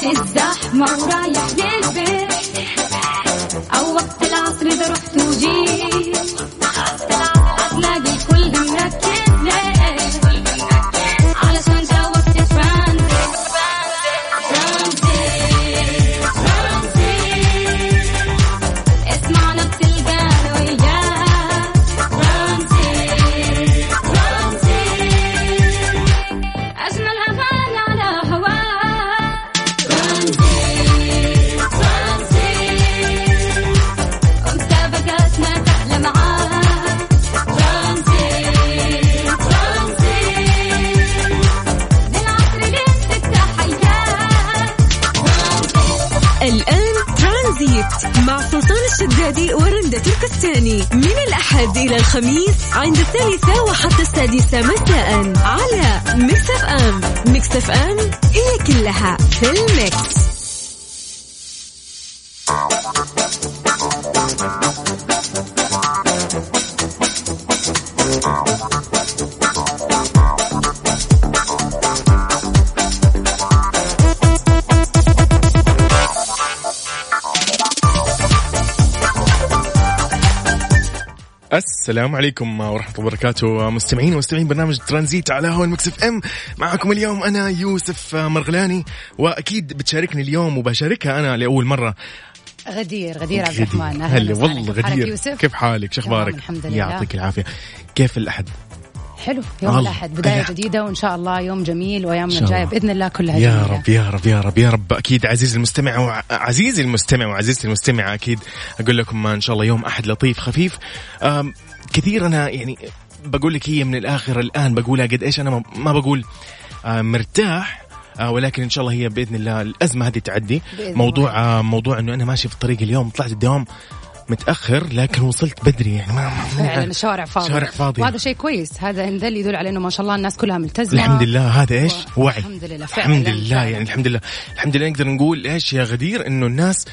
في الزحمة ورايح للبيت. أو وقت العصر إذا رحت وجيت. هتلاقي تركستاني من الأحد إلى الخميس عند الثالثة وحتى السادسة مساء على ميكس أف أم. ميكس أف أم هي كلها في الميكس. السلام عليكم ورحمة الله وبركاته. مستمعين ومستمعين برنامج ترانزيت على المكس اف ام. معكم اليوم أنا يوسف مرغلاني وأكيد بتشاركني اليوم وبشاركها أنا لأول مرة. غدير غدير عبد الرحمن. هلا. والله غدير. يوسف؟ كيف حالك؟ شو أخبارك؟ الحمد لله. يعطيك العافية. كيف الأحد؟ حلو يوم والله. الأحد. بداية الأحد. جديدة وإن شاء الله يوم جميل وأيامنا الله. الجاية بإذن الله كلها يا جميله رب يا رب يا رب يا رب. أكيد عزيزي المستمع وعزيزي المستمع وعزيزتي المستمعة أكيد أقول لكم إن شاء الله يوم أحد لطيف خفيف. كثير أنا يعني بقول لك هي من الآخر الآن بقولها قد إيش أنا ما- بقول آه، مرتاح آه، ولكن إن شاء الله هي بإذن الله الأزمة هذه تعدي. موضوع آه، موضوع إنه أنا ماشي في الطريق اليوم طلعت الدوام متأخر لكن وصلت بدري يعني ما فعلا الشوارع فاضية. شوارع فاضية. وهذا شيء كويس. هذا ان دل يدل على إنه ما شاء الله الناس كلها ملتزمة. الحمد لله. هذا إيش؟ و- وعي. الحمد لله، فعلاً، الحمد لله فعلاً. يعني الحمد لله. الحمد لله نقدر نقول إيش يا غدير؟ إنه الناس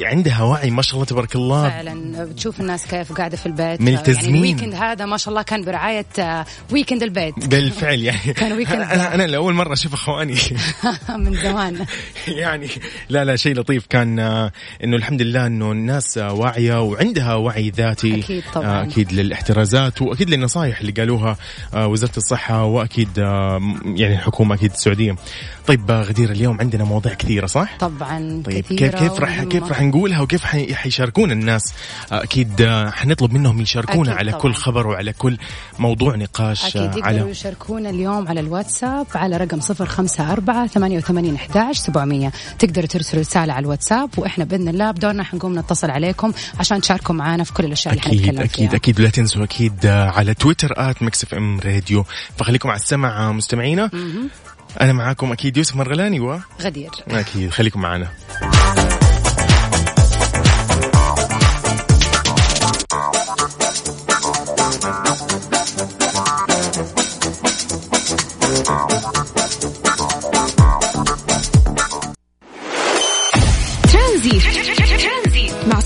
عندها وعي ما شاء الله تبارك الله. فعلا. بتشوف الناس كيف قاعدة في البيت. ملتزمين. يعني ال weekend هذا ما شاء الله كان برعاية آه، weekend البيت. بالفعل يعني. كان weekend أنا أنا لأول مرة أشوف أخواني. من زمان. يعني لا لا شيء لطيف كان آه، إنه الحمد لله إنه الناس آه، واعيه وعندها وعي ذاتي أكيد طبعاً. آه، أكيد للاحترازات وأكيد للنصائح اللي قالوها آه، وزارة الصحة وأكيد آه، يعني الحكومة أكيد السعودية. طيب غدير اليوم عندنا مواضيع كثيرة صح؟ طبعا طيب كثيرة كيف كيف راح. كيف راح نقولها وكيف حي- حيشاركون الناس أكيد حنطلب منهم يشاركونا على طبعاً. كل خبر وعلى كل موضوع نقاش أكيد آه، يقدروا على يشاركونا اليوم على الواتساب على رقم صفر خمسة أربعة ثمانية وثمانين أحداش سبعمية تقدروا ترسلوا رسالة على الواتساب وإحنا بإذن الله بدورنا حنقوم نتصل عليكم عشان تشاركوا معنا في كل الأشياء اللي أكيد حنتكلم أكيد فيها. أكيد. ولا تنسوا أكيد آه، على تويتر at ميكس إف إم راديو. فخليكم على السمع آه، مستمعينا. أنا معاكم أكيد يوسف مرغلاني و غدير. أكيد خليكم معنا.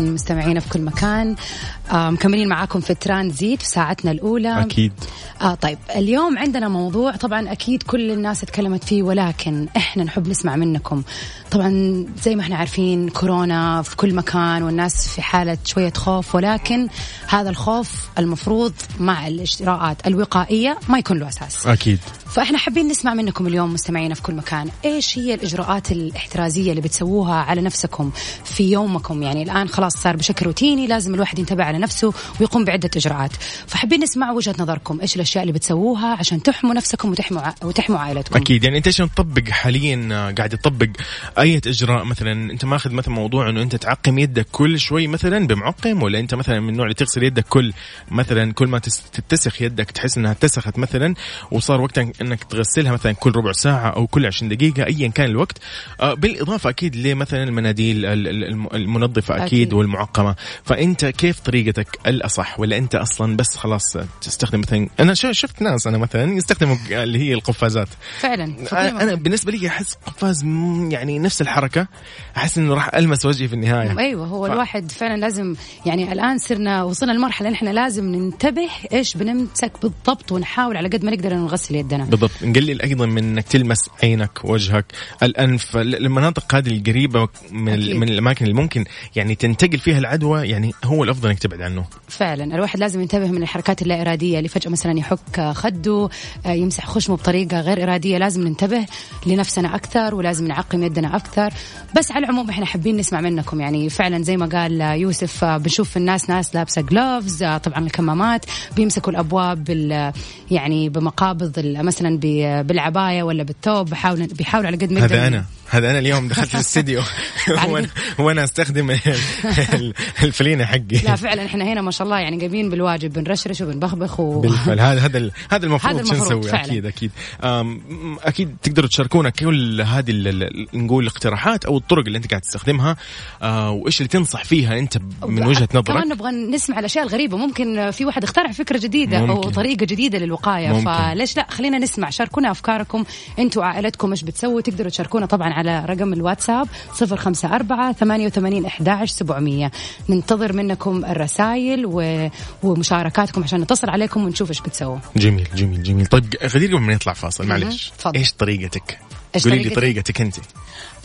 مستمعينا في كل مكان. آه مكملين معاكم في ترانزيت في ساعتنا الأولى. أكيد. آه طيب اليوم عندنا موضوع طبعا أكيد كل الناس تكلمت فيه ولكن إحنا نحب نسمع منكم. طبعا زي ما إحنا عارفين كورونا في كل مكان والناس في حالة شوية خوف ولكن هذا الخوف المفروض مع الإجراءات الوقائية ما يكون له أساس. أكيد. فإحنا حابين نسمع منكم اليوم مستمعينا في كل مكان إيش هي الإجراءات الاحترازية اللي بتسووها على نفسكم في يومكم؟ يعني الآن خلاص صار بشكل روتيني لازم الواحد ينتبه على نفسه ويقوم بعدة إجراءات. فحابين نسمع وجهة نظركم إيش الأشياء اللي بتسووها عشان تحموا نفسكم وتحموا وتحموا عائلتكم؟ أكيد. يعني أنت عشان تطبق حاليا آه، قاعد تطبق أي إجراء مثلا أنت ماخذ مثلا موضوع إنه أنت تعقم يدك كل شوي مثلا بمعقم ولا أنت مثلا من النوع اللي تغسل يدك كل مثلا كل ما تس- تتسخ يدك تحس إنها اتسخت مثلا وصار وقت إنك تغسلها مثلا كل ربع ساعة أو كل 20 دقيقة ايا كان الوقت آه، بالإضافة أكيد لمثلا المناديل ال- ال- الم- المنظفة أكيد, أكيد. والمعقمة فأنت كيف طريقتك الأصح ولا أنت أصلا بس خلاص تستخدم مثلا أنا شفت ناس أنا مثلا يستخدموا اللي هي القفازات فعلا أنا. بالنسبة لي أحس قفاز يعني نفس الحركة. أحس إنه راح ألمس وجهي في النهاية. أيوه هو ف- الواحد فعلا لازم يعني الآن صرنا وصلنا لمرحلة إن إحنا لازم ننتبه إيش بنمسك بالضبط ونحاول على قد ما نقدر إنه نغسل يدنا. بالضبط. نقلل أيضا من إنك تلمس عينك وجهك الأنف. ال- المناطق هذه القريبة من, ال- أكيد. من الأماكن اللي ممكن يعني تنتقل فيها العدوى يعني هو الأفضل إنك تبعد عنه. فعلا. الواحد لازم ينتبه من الحركات اللا إرادية اللي فجأة مثلا يحك خده آه، يمسح خشمه بطريقة غير إرادية. لازم ننتبه لنفسنا أكثر ولازم نعقم يدنا أكثر. بس على العموم إحنا حابين نسمع منكم. يعني فعلا زي ما قال آه، يوسف آه، بنشوف الناس ناس لابسة جلوفز طبعا الكمامات بيمسكوا الأبواب بال يعني بمقابض مثلا ب- بالعباية ولا بالثوب. بحاول بيحاولوا على قد ما هذا أنا. هذا أنا اليوم دخلت الاستديو وأنا وأنا أستخدم ال- ال- الفلينة حقي. لا فعلا إحنا هنا ما شاء الله يعني قايمين بالواجب بنرشرش وبنبخبخ و... بالفعل. هذا هذا هذا المفروض شو نسوي. أكيد أكيد. أكيد تقدروا تشاركونا كل هذه نقول الاقتراحات أو الطرق اللي أنت قاعد تستخدمها آه، وإيش اللي تنصح فيها أنت من وجهة نظرك؟ كمان نبغى نسمع الأشياء الغريبة. ممكن في واحد اخترع فكرة جديدة أو ممكن. طريقة جديدة للوقاية ممكن. فليش لا؟ خلينا نسمع. شاركونا أفكاركم. أنتم وعائلتكم إيش بتسووا؟ تقدروا تشاركونا طبعا على رقم الواتساب 054 88 11 700 ننتظر منكم الرسائل و... ومشاركاتكم عشان نتصل عليكم ونشوف إيش بتسووا. جميل جميل جميل. طيب غدير قبل ما نطلع فاصل معلش. إيش طريقتك؟ قولي لي؟ طريقتك أنت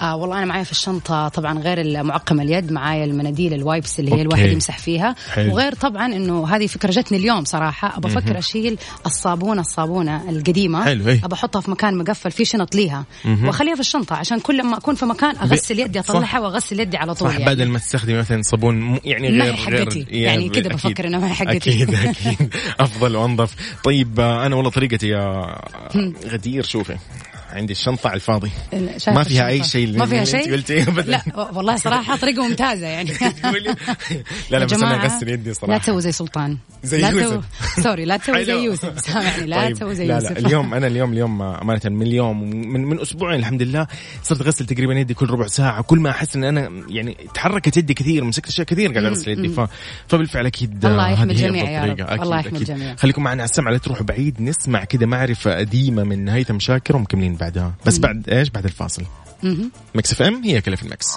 آه والله أنا معايا في الشنطة طبعا غير المعقم اليد معايا المناديل ال wipes اللي هي okay. الواحد يمسح فيها حلو. وغير طبعا إنه هذه فكرة جتني اليوم صراحة ابى أفكر أشيل الصابونة الصابونة القديمة حلو، إيه. ابى أحطها في مكان مقفل فيه شنط ليها وأخليها في الشنطة عشان كل ما أكون في مكان أغسل يدي. أطلعها وأغسل يدي على طول صح يعني. بدل ما تستخدمي مثلا صابون يعني ما غير هي حقتي. غير يعني كده أكيد. بفكر إنها ما هي حقتي. أكيد أكيد أفضل وأنظف طيب آه، أنا والله طريقتي يا غدير شوفي عندي الشنطة على الفاضي ما فيها أي. شيء ما فيها شيء ابدا لا والله صراحة طريقة ممتازة يعني لا لا بس أنا اغسل يدي لا صراحة تسوي زي سلطان زي لا يوسف. تو... sorry لا تسوي زي. يوسف سامعني لا طيب. تسوي زي لا يوسف لا اليوم أنا اليوم اليوم أمانة من اليوم من من أسبوعين الحمد لله صرت أغسل تقريبا يدي كل ربع ساعة كل ما أحس إن أنا يعني تحركت يدي كثير مسكت أشياء كثير قاعد أغسل يدي ف... فبالفعل أكيد الله يحمي الجميع يا رب. أكيد الله يحمي. الجميع. خليكم معنا على السمع لا تروحوا بعيد نسمع كذا معرفة قديمه من هيثم شاكر ومكملين بعدها. بس بعد إيش؟ بعد الفاصل. مكس إف إم هي كلها في المكس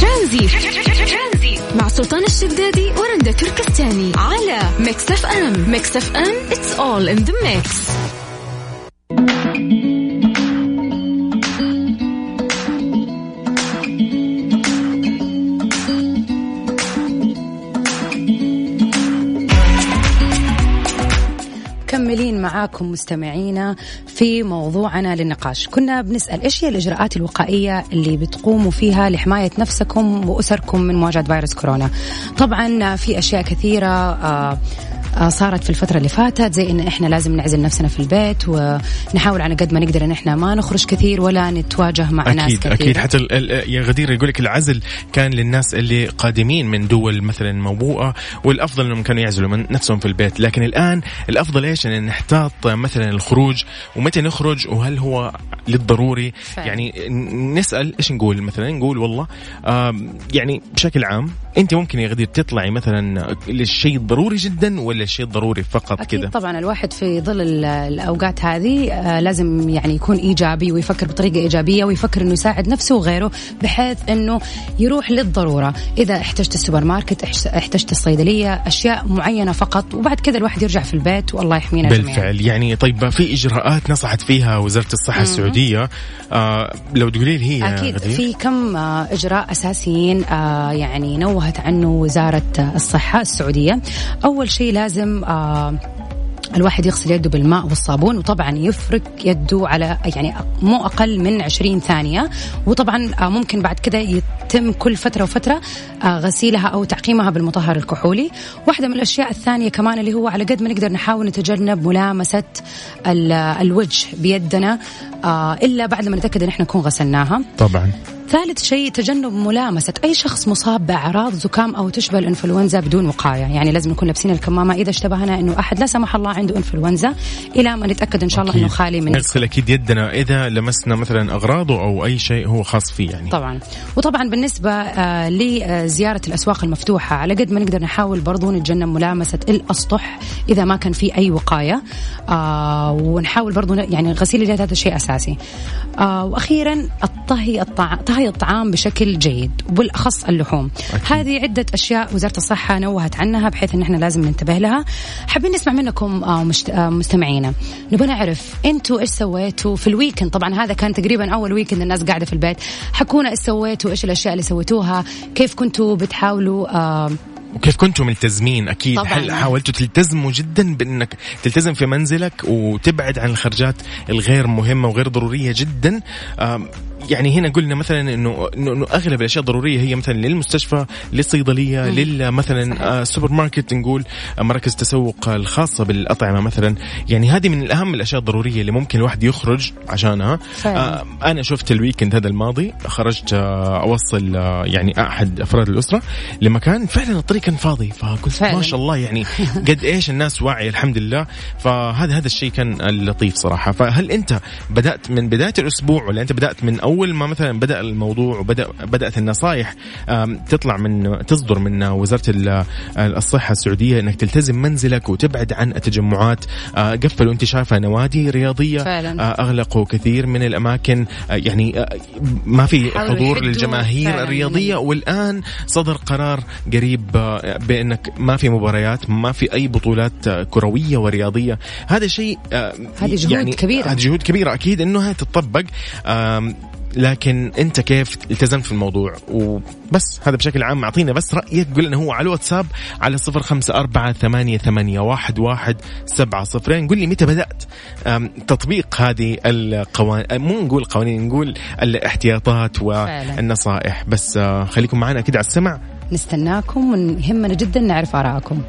ترانزيت مع سلطان الشدادي ورندا تركستاني على ميكس إف إم. ميكس إف إم it's all in the mix. مكملين معاكم مستمعينا في موضوعنا للنقاش. كنا بنسأل إيش هي الإجراءات الوقائية اللي بتقوموا فيها لحماية نفسكم وأسركم من مواجهة فيروس كورونا؟ طبعا في أشياء كثيرة آه صارت في الفترة اللي فاتت زي إن إحنا لازم نعزل نفسنا في البيت ونحاول على قد ما نقدر إن إحنا ما نخرج كثير ولا نتواجه مع ناس أكيد كثير. أكيد. حتى يا غدير يقول لك العزل كان للناس اللي قادمين من دول مثلا موبوءة والأفضل إنهم كانوا يعزلوا من نفسهم في البيت. لكن الآن الأفضل إيش؟ إن نحتاط مثلا الخروج. ومتى نخرج؟ وهل هو للضروري؟ فعلا. يعني ن- نسأل إيش نقول؟ مثلا نقول والله يعني بشكل عام أنت ممكن يا غدير تطلعي مثلا للشيء الضروري جدا ولا الشيء الضروري فقط كذا طبعا الواحد في ظل ال- الأوقات هذه آه، لازم يعني يكون إيجابي ويفكر بطريقة إيجابية ويفكر إنه يساعد نفسه وغيره بحيث إنه يروح للضرورة. إذا احتجت السوبر ماركت احتجت الصيدلية أشياء معينة فقط وبعد كذا الواحد يرجع في البيت والله يحمينا جميعا. بالفعل. يعني طيب في إجراءات نصحت فيها وزارة الصحة السعودية؟ آه لو تقولي لي هي يا أكيد. غدير. في كم آه، إجراء أساسيين آه، يعني نوهت عنه وزارة الصحة السعودية. أول شيء لازم آه، الواحد يغسل يده بالماء والصابون وطبعا يفرك يده على يعني مو أقل من 20 ثانية. وطبعا آه، ممكن بعد كده يتم كل فترة وفترة آه، غسيلها أو تعقيمها بالمطهر الكحولي. واحدة من الأشياء الثانية كمان اللي هو على قد ما نقدر نحاول نتجنب ملامسة ال- الوجه بيدنا إلا بعد ما نتأكد إن إحنا نكون غسلناها. طبعا. ثالث شيء تجنب ملامسة أي شخص مصاب بأعراض زكام أو تشبه الإنفلونزا بدون وقاية. يعني لازم نكون لابسين الكمامة. إذا اشتبهنا أنه أحد لا سمح الله عنده إنفلونزا. إلى ما نتأكد إن شاء الله أنه أكيد. خالي من نغسل أكيد يدنا إذا لمسنا مثلا أغراضه أو أي شيء هو خاص فيه يعني. طبعا. وطبعا بالنسبة آه لزيارة الأسواق المفتوحة على قد ما نقدر نحاول برضو نتجنب ملامسة الأسطح إذا ما كان في أي وقاية. آه ونحاول برضو يعني غسيل اليد هذا شيء أساسي. آه وأخيرا الطهي الطعام طهي الطعام بشكل جيد وبالأخص اللحوم. أكيد. هذه عدة أشياء وزارة الصحة نوهت عنها بحيث أن إحنا لازم ننتبه لها. حابين نسمع منكم آه. آه مستمعينا. نبغى نعرف أنتوا إيش سويتوا في ال weekend طبعا هذا كان تقريبا أول weekend الناس قاعدة في البيت. حكونا إيش سويتوا إيش الأشياء اللي سويتوها؟ كيف كنتوا بتحاولوا آه وكيف كنتم ملتزمين أكيد. طبعاً. هل حاولتوا تلتزموا جدا بإنك تلتزم في منزلك وتبعد عن الخرجات الغير مهمة وغير ضرورية جدا؟ يعني هنا قلنا مثلا انه انه أغلب الأشياء الضرورية هي مثلا للمستشفى للصيدلية لل مثلا آه، السوبر ماركت نقول آه، مراكز تسوق الخاصة بالأطعمة مثلا. يعني هذه من الاهم الأشياء الضرورية اللي ممكن الواحد يخرج عشانها. آه، أنا شفت ال weekend هذا الماضي خرجت آه، أوصل آه، يعني أحد أفراد الأسرة لمكان فعلا الطريق كان فاضي فقلت فعلاً. ما شاء الله يعني قد إيش الناس واعية الحمد لله. فهذا هذا الشيء كان اللطيف صراحة. فهل أنت بدأت من بداية الأسبوع ولا أنت بدأت من أول ما مثلا بدأ الموضوع وبدا بدأت النصائح تطلع من تصدر من وزارة ال- الصحة السعودية إنك تلتزم منزلك وتبعد عن التجمعات. آه، قفلوا انت شايفه نوادي رياضية فعلاً. آه، أغلقوا كثير من الأماكن. آه، يعني ما في حضور للجماهير فعلاً. الرياضية. والآن صدر قرار قريب بإنك ما في مباريات ما في أي بطولات كروية ورياضية. هذا شيء هذه جهود كبيرة. هذه جهود كبيرة. أكيد إنها تتطبق لكن انت كيف التزمت في الموضوع؟ وبس هذا بشكل عام أعطينا بس رأيك قول لنا هو على الواتساب على صفر خمسة أربعة ثمانية ثمانية واحد واحد سبعة صفرين. قول لي متى بدأت تطبيق هذه القوانين مو نقول قوانين نقول الاحتياطات فعلاً. والنصائح. بس آه، خليكم معنا أكيد على السمع. نستناكم ويهمنا جدا نعرف آراءكم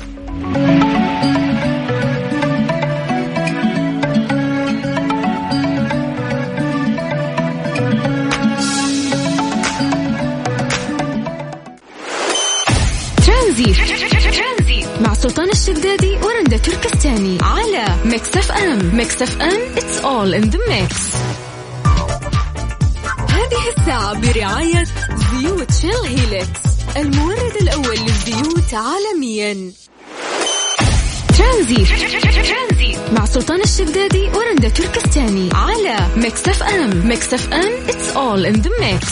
الشدادي ورندا تركستاني على Mix FM Mix FM it's all in the mix. هذه الساعة برعاية زيوت Shell Helix المورد الأول للزيوت عالميا. ترانزيت. مع سلطان الشدادي ورندا تركستاني على Mix FM Mix FM it's all in the mix.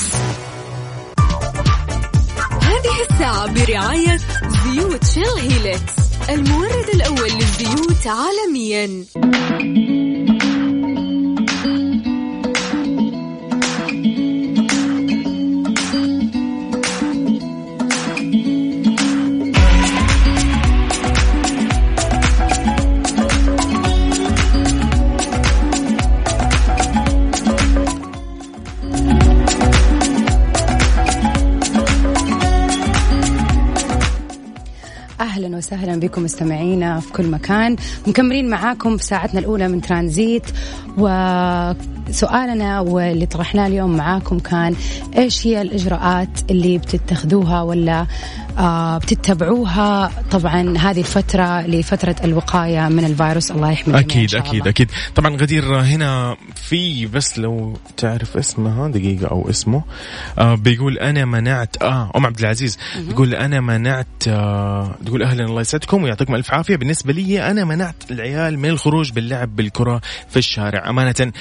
هذه الساعة برعاية زيوت شيل هيلكس المورد الأول للزيوت عالميا. أهلا وسهلا بكم مستمعينا في كل مكان. مكملين معاكم في ساعتنا الأولى من ترانزيت وسؤالنا واللي طرحناه اليوم معاكم كان إيش هي الإجراءات اللي بتتخذوها ولا آه بتتبعوها؟ طبعا هذه الفترة لفترة الوقاية من الفيروس الله يحمي الجميع إن أكيد شاء أكيد الله. أكيد. طبعا غدير هنا في بس لو تعرف اسمها دقيقة أو اسمه. آه بيقول أنا منعت آه أم عبد العزيز. يقول أنا منعت آه تقول أهلا الله يسعدكم ويعطيكم ألف عافية. بالنسبة لي أنا منعت العيال من الخروج باللعب بالكرة في الشارع. أمانة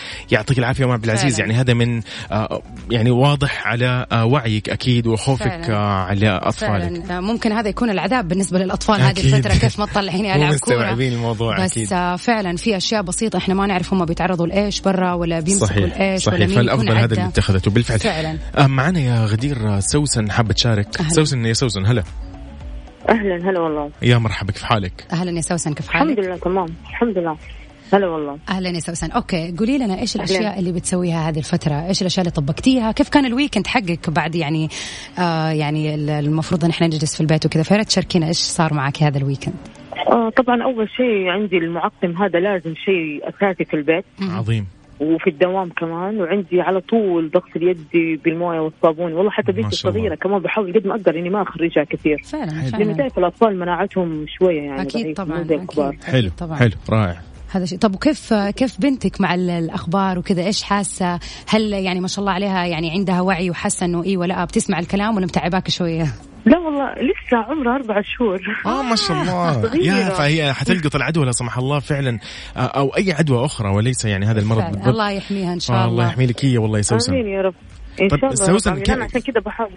يعطيك العافية ام عبد العزيز. فعلاً. يعني هذا من آه يعني واضح على آه وعيك أكيد وخوفك فعلاً. آه على أطفالك. فعلا ممكن هذا يكون العذاب بالنسبة للأطفال هذه أكيد. الفترة كيف ما تطلعيني العب كوره مستوعبين الموضوع بس أكيد. آه، فعلا في أشياء بسيطة إحنا ما نعرف هم بيتعرضوا لإيش برا ولا بيمسكوا صحيح لإيش ولا صحيح. مين فالأفضل هذا. اللي اتخذته بالفعل. فعلا. معنا يا غدير سوسن حابه تشارك؟ أهلاً. سوسن يا سوسن هلا. أهلا هلا والله. يا مرحبا كيف حالك؟ أهلا يا سوسن كيف الحمد حالك؟ لله تمام. الحمد لله. هلا والله. أهلا يا سوسن. okay قولي لنا إيش. الأشياء اللي بتسويها هذه الفترة؟ إيش الأشياء اللي طبقتيها؟ كيف كان ال weekend حقك بعد يعني آه يعني ال- المفروض إن إحنا نجلس في البيت وكذا فيا تشاركينا إيش صار معك هذا ال weekend آه طبعا أول شيء عندي المعقم هذا لازم شيء أساسي في البيت. عظيم. وفي الدوام كمان وعندي على طول بغسل يدي بالموية والصابون والله حتى بنتي. الصغيره كمان بحاول قد ما أقدر إني ما أخرجها كثير. فعلا فعلا. تعرف الأطفال مناعتهم شوية يعني أكيد طبعا الكبار. أكيد حلو أكيد طبعا حلو رائع. هذا شيء. طب وكيف كيف بنتك مع ال- الأخبار وكذا؟ إيش حاسة؟ هل يعني ما شاء الله عليها يعني عندها وعي وحاسه انه إيه ولا بتسمع الكلام ولا متعباك شوية؟ لا والله لسه عمرها أربع شهور. آه ما شاء الله. يا فهي حتلقط العدوى لا سمح الله فعلا. آه، أو أي عدوى أخرى وليس يعني هذا المرض. بالضبط. الله يحميها إن شاء آه الله الله. يحمي لك هي والله يا آمين يا رب. إن طب شاء الله سوسن. كيف- أنا عشان كذا بحاول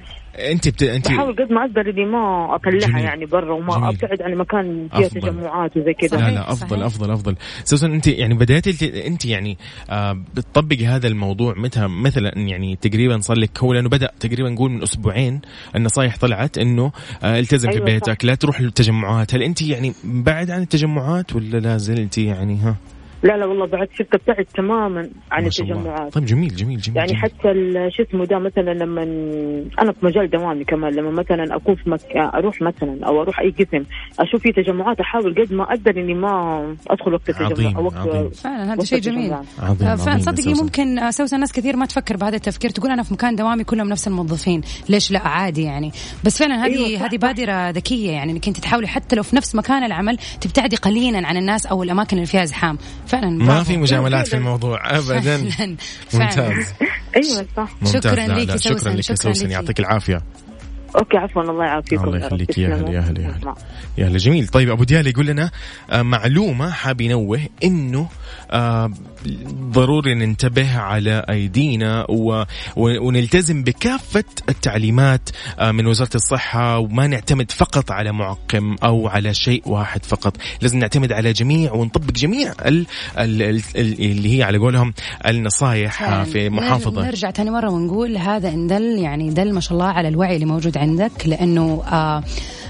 أنت بت... انت بحاول قد ما أقدر إني ما أطلعها جميل. يعني برا وما جميل. أبتعد عن مكان فيها. تجمعات وزي كذا لا لا أفضل صحيح. أفضل أفضل سوسن أنت يعني بدأت انت, يعني آه بتطبقي هذا الموضوع متى مثلا يعني تقريبا صار لك هو لأنه بدأ تقريبا نقول من أسبوعين النصائح طلعت إنه آه التزم في أيوة بيتك لا تروح للتجمعات هل أنت يعني بعد عن التجمعات ولا لا زلتي يعني ها لا لا والله بعد شفت ابتعد تماما عن. التجمعات طيب جميل جميل جميل يعني جميل. حتى شو اسمه ده مثلا لما أنا في مجال دوامي كمان لما مثلا أكون في مك... أروح مثلا أو أروح أي قسم أشوف في تجمعات أحاول قد ما أقدر إني ما أدخل وقت عظيم، التجمع أو وقت عظيم. فعلا هذا شيء جميل. عظيم آه، عظيم فعلا صدقي. ممكن آه، سوسن ناس كثير ما تفكر بهذا التفكير تقول أنا في مكان دوامي كلهم نفس الموظفين ليش لا عادي يعني بس فعلا هذه أيوة، هذه بادرة ذكية يعني إنك أنت تحاولي حتى لو في نفس مكان العمل تبتعدي قليلا عن الناس أو الأماكن اللي فيها زحام فعلا ما. في مجاملات في الموضوع ابدا فعلا فعلا. ممتاز أيوه صح ممتاز شكراً سوسن، شكرا لك سوسن. يعطيك العافية أوكي عفوا الله يعافيكم الله. يخليك يا. هلا يا هلا يا هلا. يا هلا جميل طيب أبو ديال يقول لنا آه، معلومة حاب ينوه إنه آه، ضروري ننتبه على أيدينا و- ونلتزم بكافة التعليمات آه، من وزارة الصحة وما نعتمد فقط على معقم أو على شيء واحد فقط. لازم نعتمد على جميع ونطبق جميع ال ال ال اللي هي على قولهم النصائح فعلاً. في محافظة. نرجع ثاني مرة ونقول هذا إن دل يعني دل ما شاء الله على الوعي اللي موجود عندك لأنه آه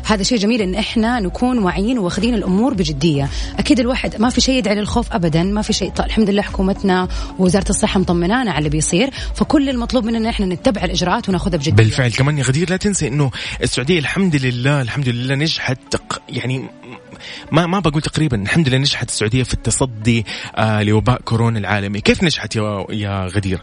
هذا شيء جميل إن إحنا نكون واعيين واخذين الأمور بجدية، أكيد الواحد ما في شيء يدعي للخوف ابدا، ما في شيء. طيب الحمد لله حكومتنا ووزارة الصحة مطمنانا على اللي بيصير، فكل المطلوب مننا إحنا نتبع الإجراءات وناخذها بجدية. بالفعل كمان يا غدير لا تنسي إنه السعودية الحمد لله الحمد لله نجحت يعني ما ما بقول تقريبا الحمد لله نجحت السعودية في التصدي آه لوباء كورونا العالمي، كيف نجحت يا يا غدير؟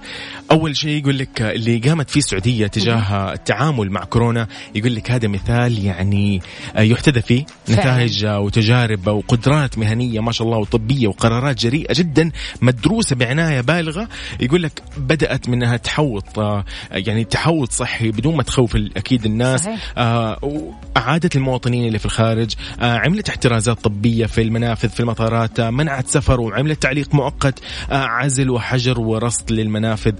أول شيء يقول لك اللي قامت فيه السعودية تجاه التعامل مع كورونا يقول لك هذا مثال يعني آه يحتذى فيه. نتائج وتجارب وقدرات مهنية ما شاء الله وطبية وقرارات جريئة جدا مدروسة بعناية بالغة يقول لك بدأت منها تحوط آه، يعني تحوط صحي بدون ما تخوف أكيد الناس صحيح. آه، وأعادت المواطنين اللي في الخارج آه، عملت احترازات طبية في المنافذ في المطارات منعت سفر وعملت تعليق مؤقت آه، عزل وحجر ورصد للمنافذ.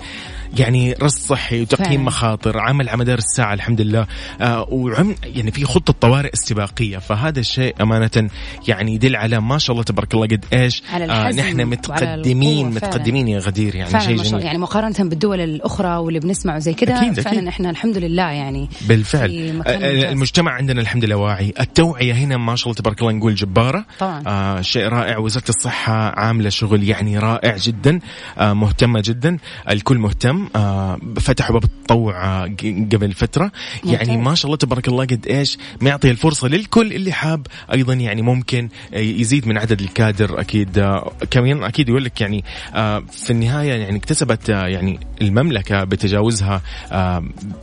يعني رصد صحي وتقييم. مخاطر عمل على مدار الساعة الحمد لله آه، وعم يعني في خطة طوارئ استباقية. فهذا الشيء أمانة يعني يدل على ما شاء الله تبارك الله قد إيش على آه، نحن متقدمين. متقدمين يا غدير يعني شيء جميل. يعني مقارنة بالدول الأخرى واللي بنسمعه زي كده أكيد، فعلا. إحنا الحمد لله يعني بالفعل. آه،. المجتمع عندنا الحمد لله واعي. التوعية هنا ما شاء الله تبارك الله نقول جبارة. طبعا. آه شيء رائع. وزارة الصحة عاملة شغل يعني رائع جدا آه مهتمة جدا. الكل مهتم. آه فتحوا باب التطوع آه، قبل فترة. يعني. ما شاء الله تبارك الله قد إيش معطي الفرصة للكل اللي حاب أيضا يعني ممكن آه، يزيد من عدد الكادر أكيد كمان أكيد يقول لك يعني في النهاية يعني اكتسبت يعني المملكة بتجاوزها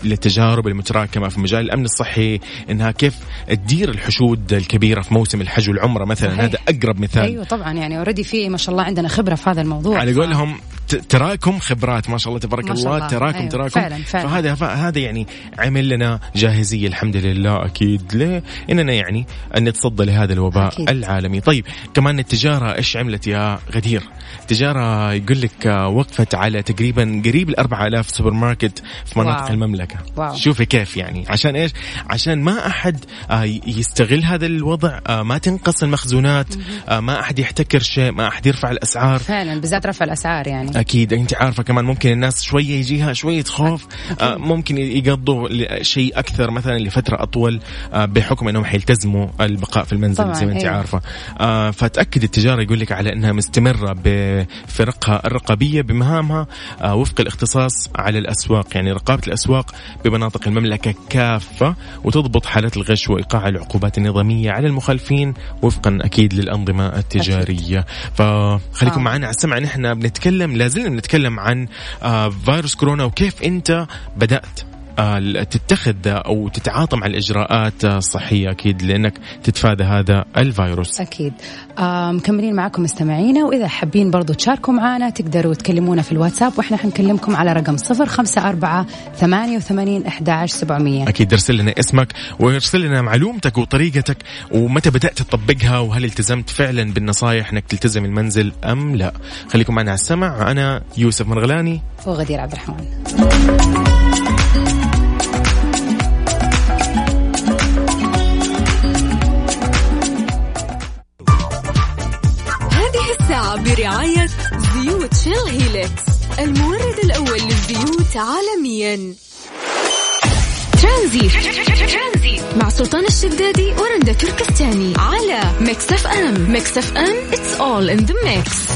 للتجارب المتراكمة في مجال الأمن الصحي إنها كيف تدير الحشود الكبيرة في موسم الحج والعمرة مثلا. صحيح. هذا أقرب مثال. أيوه طبعا. يعني اوريدي في ما شاء الله عندنا خبرة في هذا الموضوع. على قولهم تراكم خبرات ما شاء الله تبارك الله الله. تراكم أيوة، تراكم فعلاً، فعلاً. فهذا هذا يعني عمل لنا جاهزية الحمد لله أكيد ليه؟ إننا يعني أن نتصدى لهذا الوباء أكيد. العالمي طيب كمان التجارة إيش عملت يا غدير التجارة يقول لك آه، وقفت على تقريبا قريب ال 4000 سوبر ماركت في مناطق wow. المملكة wow. شوفي كيف يعني عشان إيش عشان ما أحد آه، يستغل هذا الوضع آه، ما تنقص المخزونات ما أحد يحتكر شيء ما أحد يرفع الأسعار فعلا بالذات رفع الأسعار يعني أكيد. أنت عارفة كمان ممكن الناس شوية يجيها شوية خوف آه ممكن يقضوا شيء أكثر مثلا لفترة أطول آه بحكم إنهم حيلتزموا البقاء في المنزل طبعاً، زي ما أنت أيوة. عارفة. آه فتأكد التجارة يقول لك على إنها مستمرة بفرقها الرقابيه بمهامها آه وفق الاختصاص على الأسواق. يعني رقابة الأسواق بمناطق المملكة كافة وتضبط حالات الغش وإيقاع العقوبات النظامية على المخالفين وفقا أكيد للأنظمة التجارية. فخليكم آه. معنا على السمع. نحن بنتكلم لازلنا بنتكلم عن آه فيروس كورونا وكيف انت بدأت. تتخذ أو تتعاطى مع الإجراءات آه، الصحية أكيد لأنك تتفادى هذا الفيروس. أكيد. آه مكملين معكم مستمعينا وإذا حابين برضو تشاركوا معنا تقدروا تكلمونا في الواتساب وإحنا حنكلمكم على رقم صفر خمسة أربعة ثمانية وثمانين أحداش سبعمية. أكيد ارسل لنا اسمك وارسل لنا معلومتك وطريقتك ومتى بدأت تطبقها وهل التزمت فعلا بالنصائح إنك تلتزم المنزل أم لا. خليكم معنا على السمع أنا يوسف مرغلاني. وغدير عبد الرحمن. برعاية زيوت شيل هيلكس المورد الأول للزيوت عالميا. ترانزيت. مع سلطان الشدادي ورندا تركستاني على Mix FM. Mix FM it's all in the mix.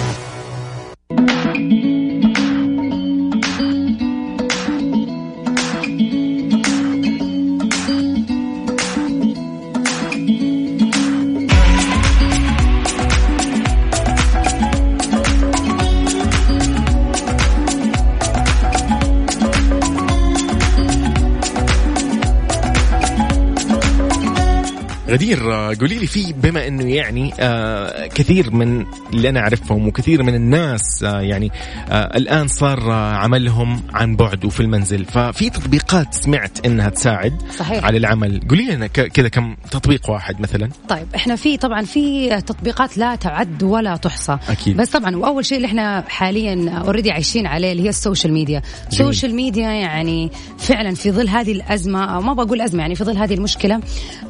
غدير آه، قولي لي في بما إنه يعني آه كثير من اللي أنا أعرفهم وكثير من الناس آه يعني آه الآن صار عملهم عن بعد وفي المنزل. ففي تطبيقات سمعت إنها تساعد صحيح. على العمل. قولي لنا كذا كم تطبيق واحد مثلا. طيب إحنا في طبعا في تطبيقات لا تعد ولا تحصى. أكيد. بس طبعا وأول شيء اللي إحنا حاليا already عايشين عليه اللي هي ال social media. ال social media يعني فعلا في ظل هذه الأزمة أو ما بقول أزمة يعني في ظل هذه المشكلة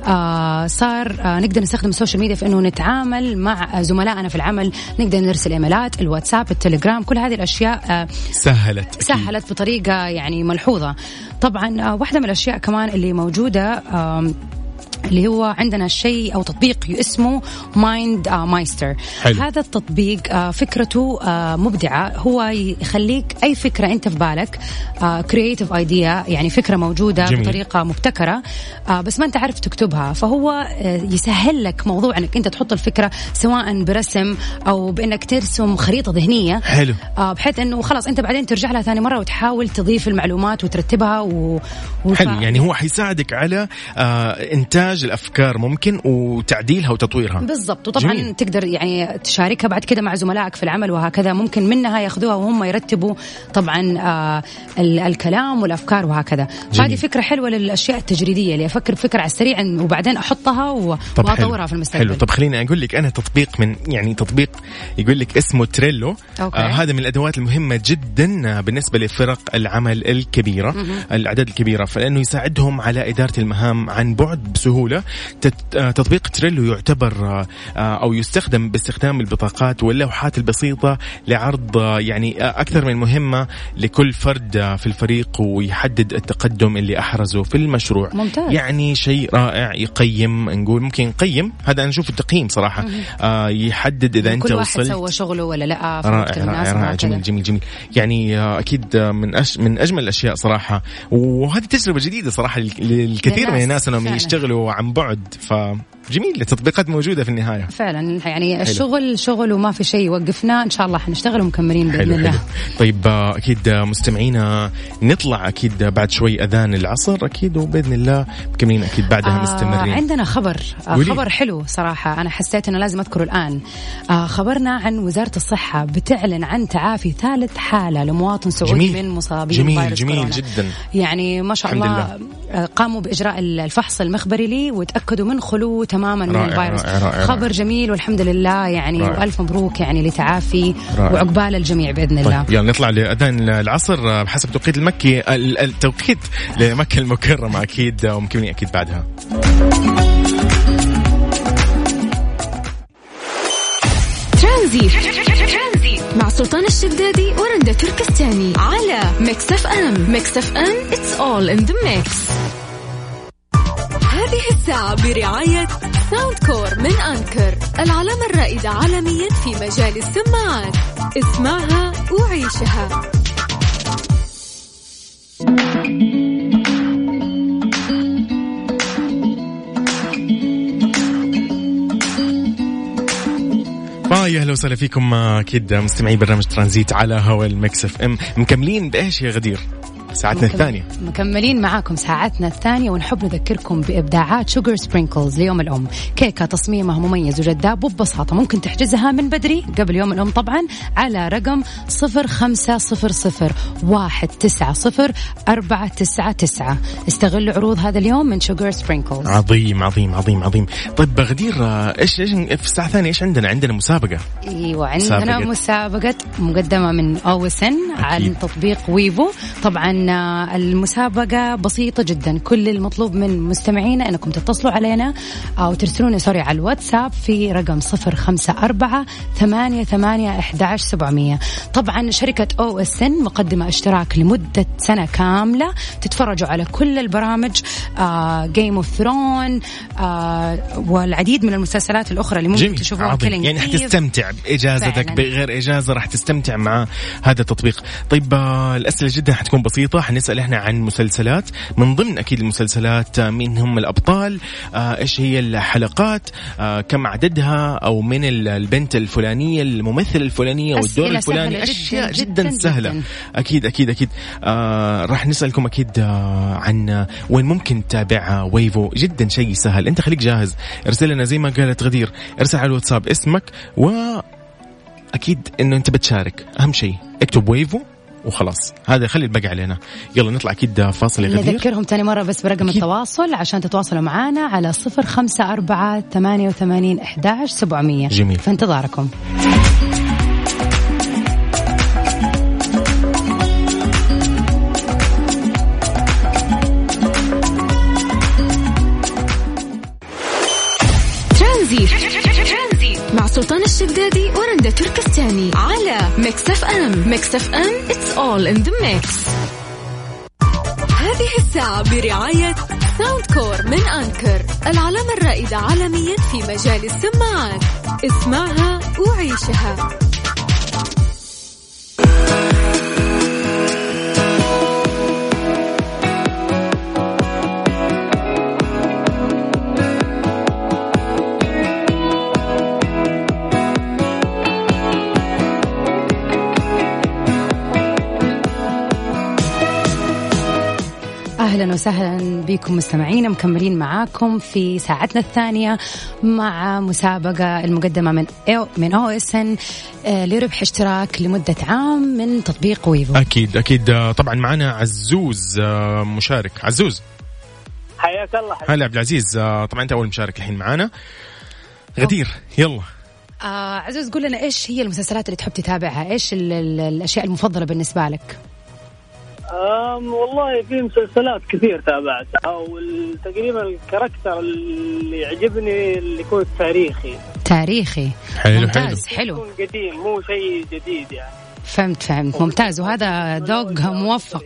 آه صار آه نقدر نستخدم ال social media في إنه نتعامل مع زملائنا في العمل نقدر نرسل إيميلات ال WhatsApp ال Telegram كل هذه الأشياء آه سهلت. سهلت بطريقة يعني ملحوظة طبعا آه، واحدة من الأشياء كمان اللي موجودة آم، اللي هو عندنا شيء أو تطبيق اسمه MindMeister حلو. هذا التطبيق آه، فكرته آه، مبدعة. هو يخليك أي فكرة أنت في بالك كرييتيف ايديا يعني فكرة موجودة جميل. بطريقة مبتكرة آه، بس ما أنت عارف تكتبها. فهو آه، يسهل لك موضوع أنك أنت تحط الفكرة سواء برسم أو بأنك ترسم خريطة ذهنية. حلو. آه بحيث إنه خلاص أنت بعدين ترجع لها ثاني مرة وتحاول تضيف المعلومات وترتبها و... وف- حلو يعني هو حيساعدك على آه إنتاج الأفكار ممكن وتعديلها وتطويرها. بالضبط. وطبعا جميل. تقدر يعني تشاركها بعد كده مع زملائك في العمل وهكذا. ممكن منها ياخذوها وهم يرتبوا طبعا آه ال- الكلام والأفكار وهكذا. فهذه فكرة حلوة للأشياء التجريدية اللي أفكر بفكرة على السريع وبعدين أحطها وأطورها. في المستقبل. حلو. طب خليني أقول لك أنا تطبيق من يعني تطبيق يقول لك اسمه تريلو. أوكي. آه هذا من الأدوات المهمة جدا آه، بالنسبة لفرق العمل الكبيرة الأعداد الكبيرة. فلأنه يساعدهم على إدارة المهام عن بعد بسهولة. آه، تطبيق تريلو يعتبر آه، أو يستخدم باستخدام البطاقات واللوحات البسيطة لعرض آه، يعني آه، أكثر من مهمة لكل فرد في الفريق ويحدد التقدم اللي أحرزه في المشروع. ممتاز. يعني شيء رائع يقيم نقول ممكن يقيم هذا أنا أشوف التقييم صراحة. آه، يحدد إذا أنت كل واحد وصلت. سوى شغله ولا لأ رائع رائع رائع. جميل جميل جميل. يعني أكيد من أش من أجمل الأشياء صراحة. وهذه تجربة جديدة صراحة لل- للكثير من الناس إنهم. يشتغلوا عن بعد. فجميل التطبيقات موجودة في النهاية. فعلا يعني الشغل شغل وما في شيء وقفنا إن شاء الله حنشتغل ومكملين بإذن حلو الله. حلو. طيب آه، أكيد آه، مستمعينا نطلع أكيد بعد شوي أذان العصر أكيد وبإذن الله مكملين أكيد بعدها آه مستمرين. عندنا خبر آه قولي. خبر حلو صراحة. أنا حسيت أنه لازم أذكره الآن. آه خبرنا عن وزارة الصحة بتعلن عن تعافي ثالث حالة لمواطن سعودي جميل. من مصابين جميل فيروس جميل كورونا. جدا. يعني ما شاء الله آه، قاموا بإجراء الفحص المخبري لي وتأكدوا من خلوه تماما من رائع، الفيروس رائع، رائع، خبر رائع. جميل والحمد لله يعني رائع. وألف مبروك يعني لتعافي. وعقبال الجميع بإذن الله طيب يلا نطلع لأذان العصر بحسب التوقيت المكي ال- التوقيت لمكة المكرمة أكيد آه، ومكملين أكيد بعدها ترانزيت مع سلطان الشدادي ورندا تركستاني على Mix FM Mix FM it's all in the mix هذه الساعة برعاية Soundcore من Anker العلامة الرائدة عالميا في مجال السماعات. اسمعها وعيشها. فيا أهلا وسهلا فيكم آه، أكيد مستمعي برنامج ترانزيت على هوا ال Mix FM. مكملين بإيش يا غدير؟ ساعتنا مكمل- الثانية. مكملين معاكم ساعتنا الثانية ونحب نذكركم بإبداعات Sugar Sprinkles ليوم الأم. كيكة تصميمها مميز وجذاب وببساطة ممكن تحجزها من بدري قبل يوم الأم طبعا على رقم صفر خمسة صفر صفر واحد تسعة صفر أربعة تسعة تسعة. استغلوا عروض هذا اليوم من Sugar Sprinkles عظيم عظيم عظيم عظيم. طيب غدير آه، إيش إيش في الساعة الثانية إيش عندنا؟ عندنا مسابقة. أيوه عندنا مسابقة. مسابقة مقدمة من OSN عن تطبيق Wavo طبعا المسابقة بسيطة جدا. كل المطلوب من مستمعينا أنكم تتصلوا علينا أو ترسلونا sorry على الواتساب في رقم صفر خمسة أربعة ثمانية ثمانية أحد سبعمية. طبعا شركة OSN مقدمة اشتراك لمدة سنة كاملة. تتفرجوا على كل البرامج Game of Thrones والعديد من المسلسلات الأخرى اللي ممكن تشوفوها Killing Eve يعني. حتستمتع بإجازتك فعلاً. بغير إجازة راح تستمتع مع هذا التطبيق. طيب آه، الأسئلة جدا حتكون بسيطه حنسأل إحنا عن مسلسلات. من ضمن أكيد المسلسلات آه، مين هم الأبطال. آه، إيش هي الحلقات؟ آه، كم عددها؟ أو من ال- البنت الفلانية الممثلة الفلانية والدور الفلاني سهلة جداً أشياء جدا, جداً سهلة. جداً. أكيد أكيد أكيد. آه راح نسألكم أكيد آه عن وين ممكن تتابع ويفو. جدا شيء سهل. أنت خليك جاهز. ارسل لنا زي ما قالت غدير. ارسل على الواتساب اسمك و أكيد إنه أنت بتشارك. أهم شيء اكتب ويفو. وخلاص. هذا خلي الباقي علينا. يلا نطلع أكيد فاصل غدير. نذكرهم تاني مرة بس برقم أكيد. التواصل عشان تتواصلوا معنا على صفر خمسة أربعة ثمانية وثمانين أحداش سبعمية. جميل. في انتظاركم سلطان الشدادي ورندا تركستاني على Mix FM Mix FM it's all in the mix. هذه الساعة برعاية Soundcore من Anker العلامة الرائدة عالميا في مجال السماعات. اسمعها وعيشها. أهلا وسهلا بكم مستمعينا مكملين معاكم في ساعتنا الثانية مع مسابقة المقدمة من أو من أو اس ان لربح اشتراك لمدة عام من تطبيق ويفو. أكيد أكيد. آه، طبعا معنا عزوز آه، مشارك. عزوز. حياك الله. هلا عبد العزيز. آه، طبعا أنت أول مشارك الحين معنا غدير يلا. آه عزوز قول لنا إيش هي المسلسلات اللي تحب تتابعها؟ إيش ال ال الأشياء المفضلة بالنسبة لك؟ أم والله في مسلسلات كثير تابعتها وتقريبا ال character اللي يعجبني اللي يكون تاريخي. تاريخي. حلو حلو. ممتاز حلو. يكون قديم مو شيء جديد يعني. فهمت فهمت. ممتاز وهذا ذوق موفق.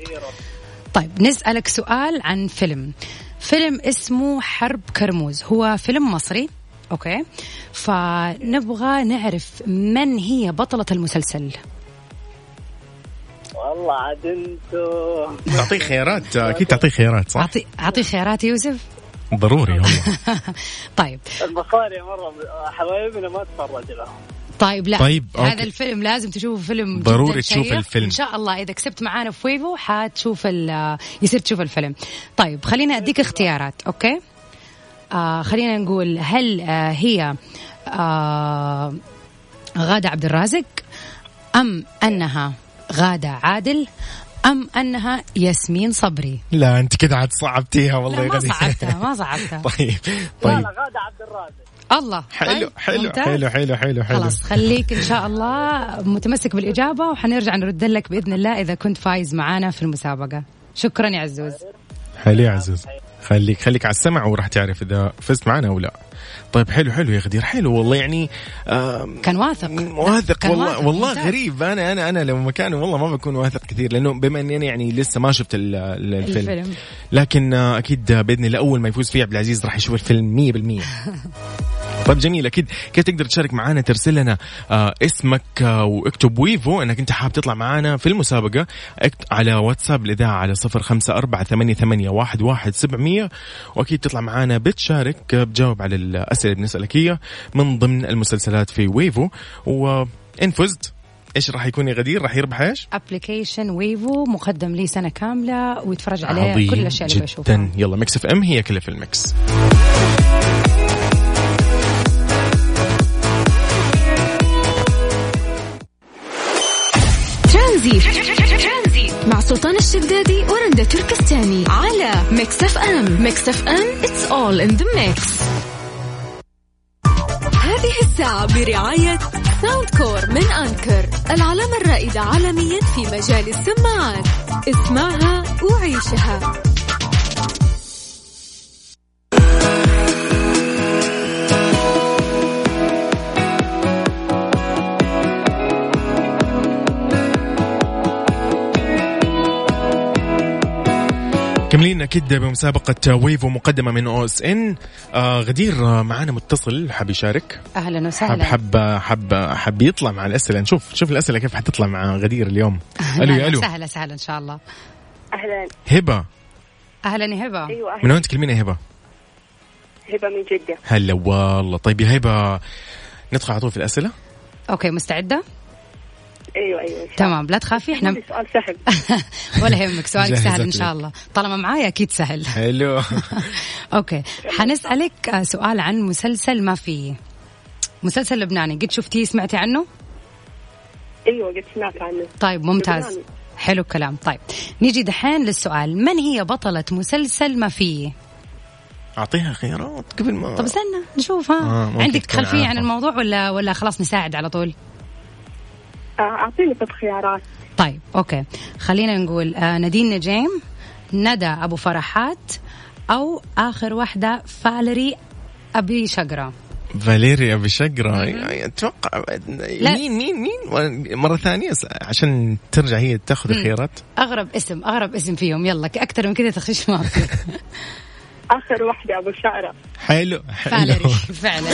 طيب نسألك سؤال عن فيلم. فيلم اسمه حرب كرموز. هو فيلم مصري okay؟ فنبغى نعرف من هي بطلة المسلسل؟ والله عاد انتو تعطيه خيارات أكيد تعطيه خيارات صح؟ أعطي أعطي خيارات يوسف ضروري والله طيب المصاروة مرة حبايبنا ما تفرج لهم طيب لا طيب، هذا okay. الفيلم لازم تشوفه فيلم ضروري تشوف. الفيلم. إن شاء الله إذا كسبت معانا في Wavo حتشوف ال- يصير تشوف الفيلم طيب خلينا أديك اختيارات okay آه خلينا نقول هل آه هي آه غادة عبد الرازق أم أنها غادة عادل أم أنها ياسمين صبري؟ لا أنت كده عاد صعبتيها والله لا يا ما. صعبتها ما صعبتها. طيب لا طيب. لا غادة عبد الرازق. الله حلو طيب، حلو. حلو حلو حلو حلو. خلاص خليك إن شاء الله متمسك بالإجابة وحنرجع نرد لك بإذن الله إذا كنت فايز معانا في المسابقة. شكرا يا عزوز. حلو يا عزوز خليك خليك على السمع وراح تعرف إذا فزت معنا أو لا. طيب حلو حلو يا غدير. حلو والله يعني كان واثق. واثق. كان والله واثق، والله ممتاز. غريب. أنا أنا أنا لو مكانه والله ما بكون واثق كثير لأنه بما إني أنا يعني لسه ما شفت ال- ال- الفيلم, الفيلم. لكن آه، أكيد بإذن الله أول ما يفوز فيه عبد العزيز راح يشوف الفيلم 100% طيب جميل أكيد. كيف تقدر تشارك معنا ترسل لنا آه اسمك آه واكتب ويفو إنك أنت حاب تطلع معنا في المسابقة. على واتساب الإذاعة على صفر خمسة أربعة ثمانية, ثمانية واحد, واحد سبعمية. وأكيد تطلع معنا بتشارك بتجاوب على الأسئلة اللي بنسألك اياها من ضمن المسلسلات في Wavo. وان فزت إيش راح يكون يا غدير؟ راح يربح إيش؟ application Wavo مقدم لي سنة كاملة ويتفرج عليه كل الأشياء اللي بشوفها. جدا يلا Mix FM هي كلها في ال mix. سلطان الشدادي ورندا تركستاني على Mix FM Mix FM it's all in the mix هذه الساعة برعاية Soundcore من Anker العلامة الرائدة عالميا في مجال السماعات. اسمعها وعيشها. مكملين أكيد بمسابقة Wavo مقدمة من OSN. آه غدير آه، معانا متصل حاب يشارك؟ أهلا حب وسهلا حب حب حب يطلع مع الأسئلة. نشوف شوف الأسئلة كيف حتطلع مع غدير اليوم. ألو يا ألو. سهلا سهلا إن شاء الله. أهلا. هبة. أهلا يا هبة. أيوه من أهلا وين تكلمين يا هبة؟ هبة من جدة. هلا والله. طيب يا هبة ندخل على طول في الأسئلة؟ okay مستعدة؟ أيوه أيوه. تمام لا تخافي إحنا سؤال سهل. ولا يهمك سؤالك سهل إن شاء. الله. طالما معايا أكيد سهل. حلو. أوكي حنسألك آه، سؤال عن مسلسل ما فيه. مسلسل لبناني قد شفتيه سمعتي عنه؟ أيوه قد سمعت عنه. طيب ممتاز. لبناني. حلو الكلام. طيب نيجي دحين للسؤال. من هي بطلة مسلسل ما فيه؟ أعطيها خيارات قبل ما طب استنى نشوف ها. آه، عندك خلفية عن. الموضوع ولا ولا خلاص نساعد على طول؟ آه، أعطيني طب خيارات طيب okay. خلينا نقول آه نادين نجيم ندى أبو فرحات أو آخر واحدة فاليري أبي شقرة. فاليري أبو شقرا يعني أتوقع مين مين مين؟ مرة ثانية س- عشان ترجع هي تاخذ الخيارات. أغرب اسم أغرب اسم فيهم. يلا أكثر من كذا تخش ما في. آخر واحدة أبو شقرا حلو. حلو. فعلا.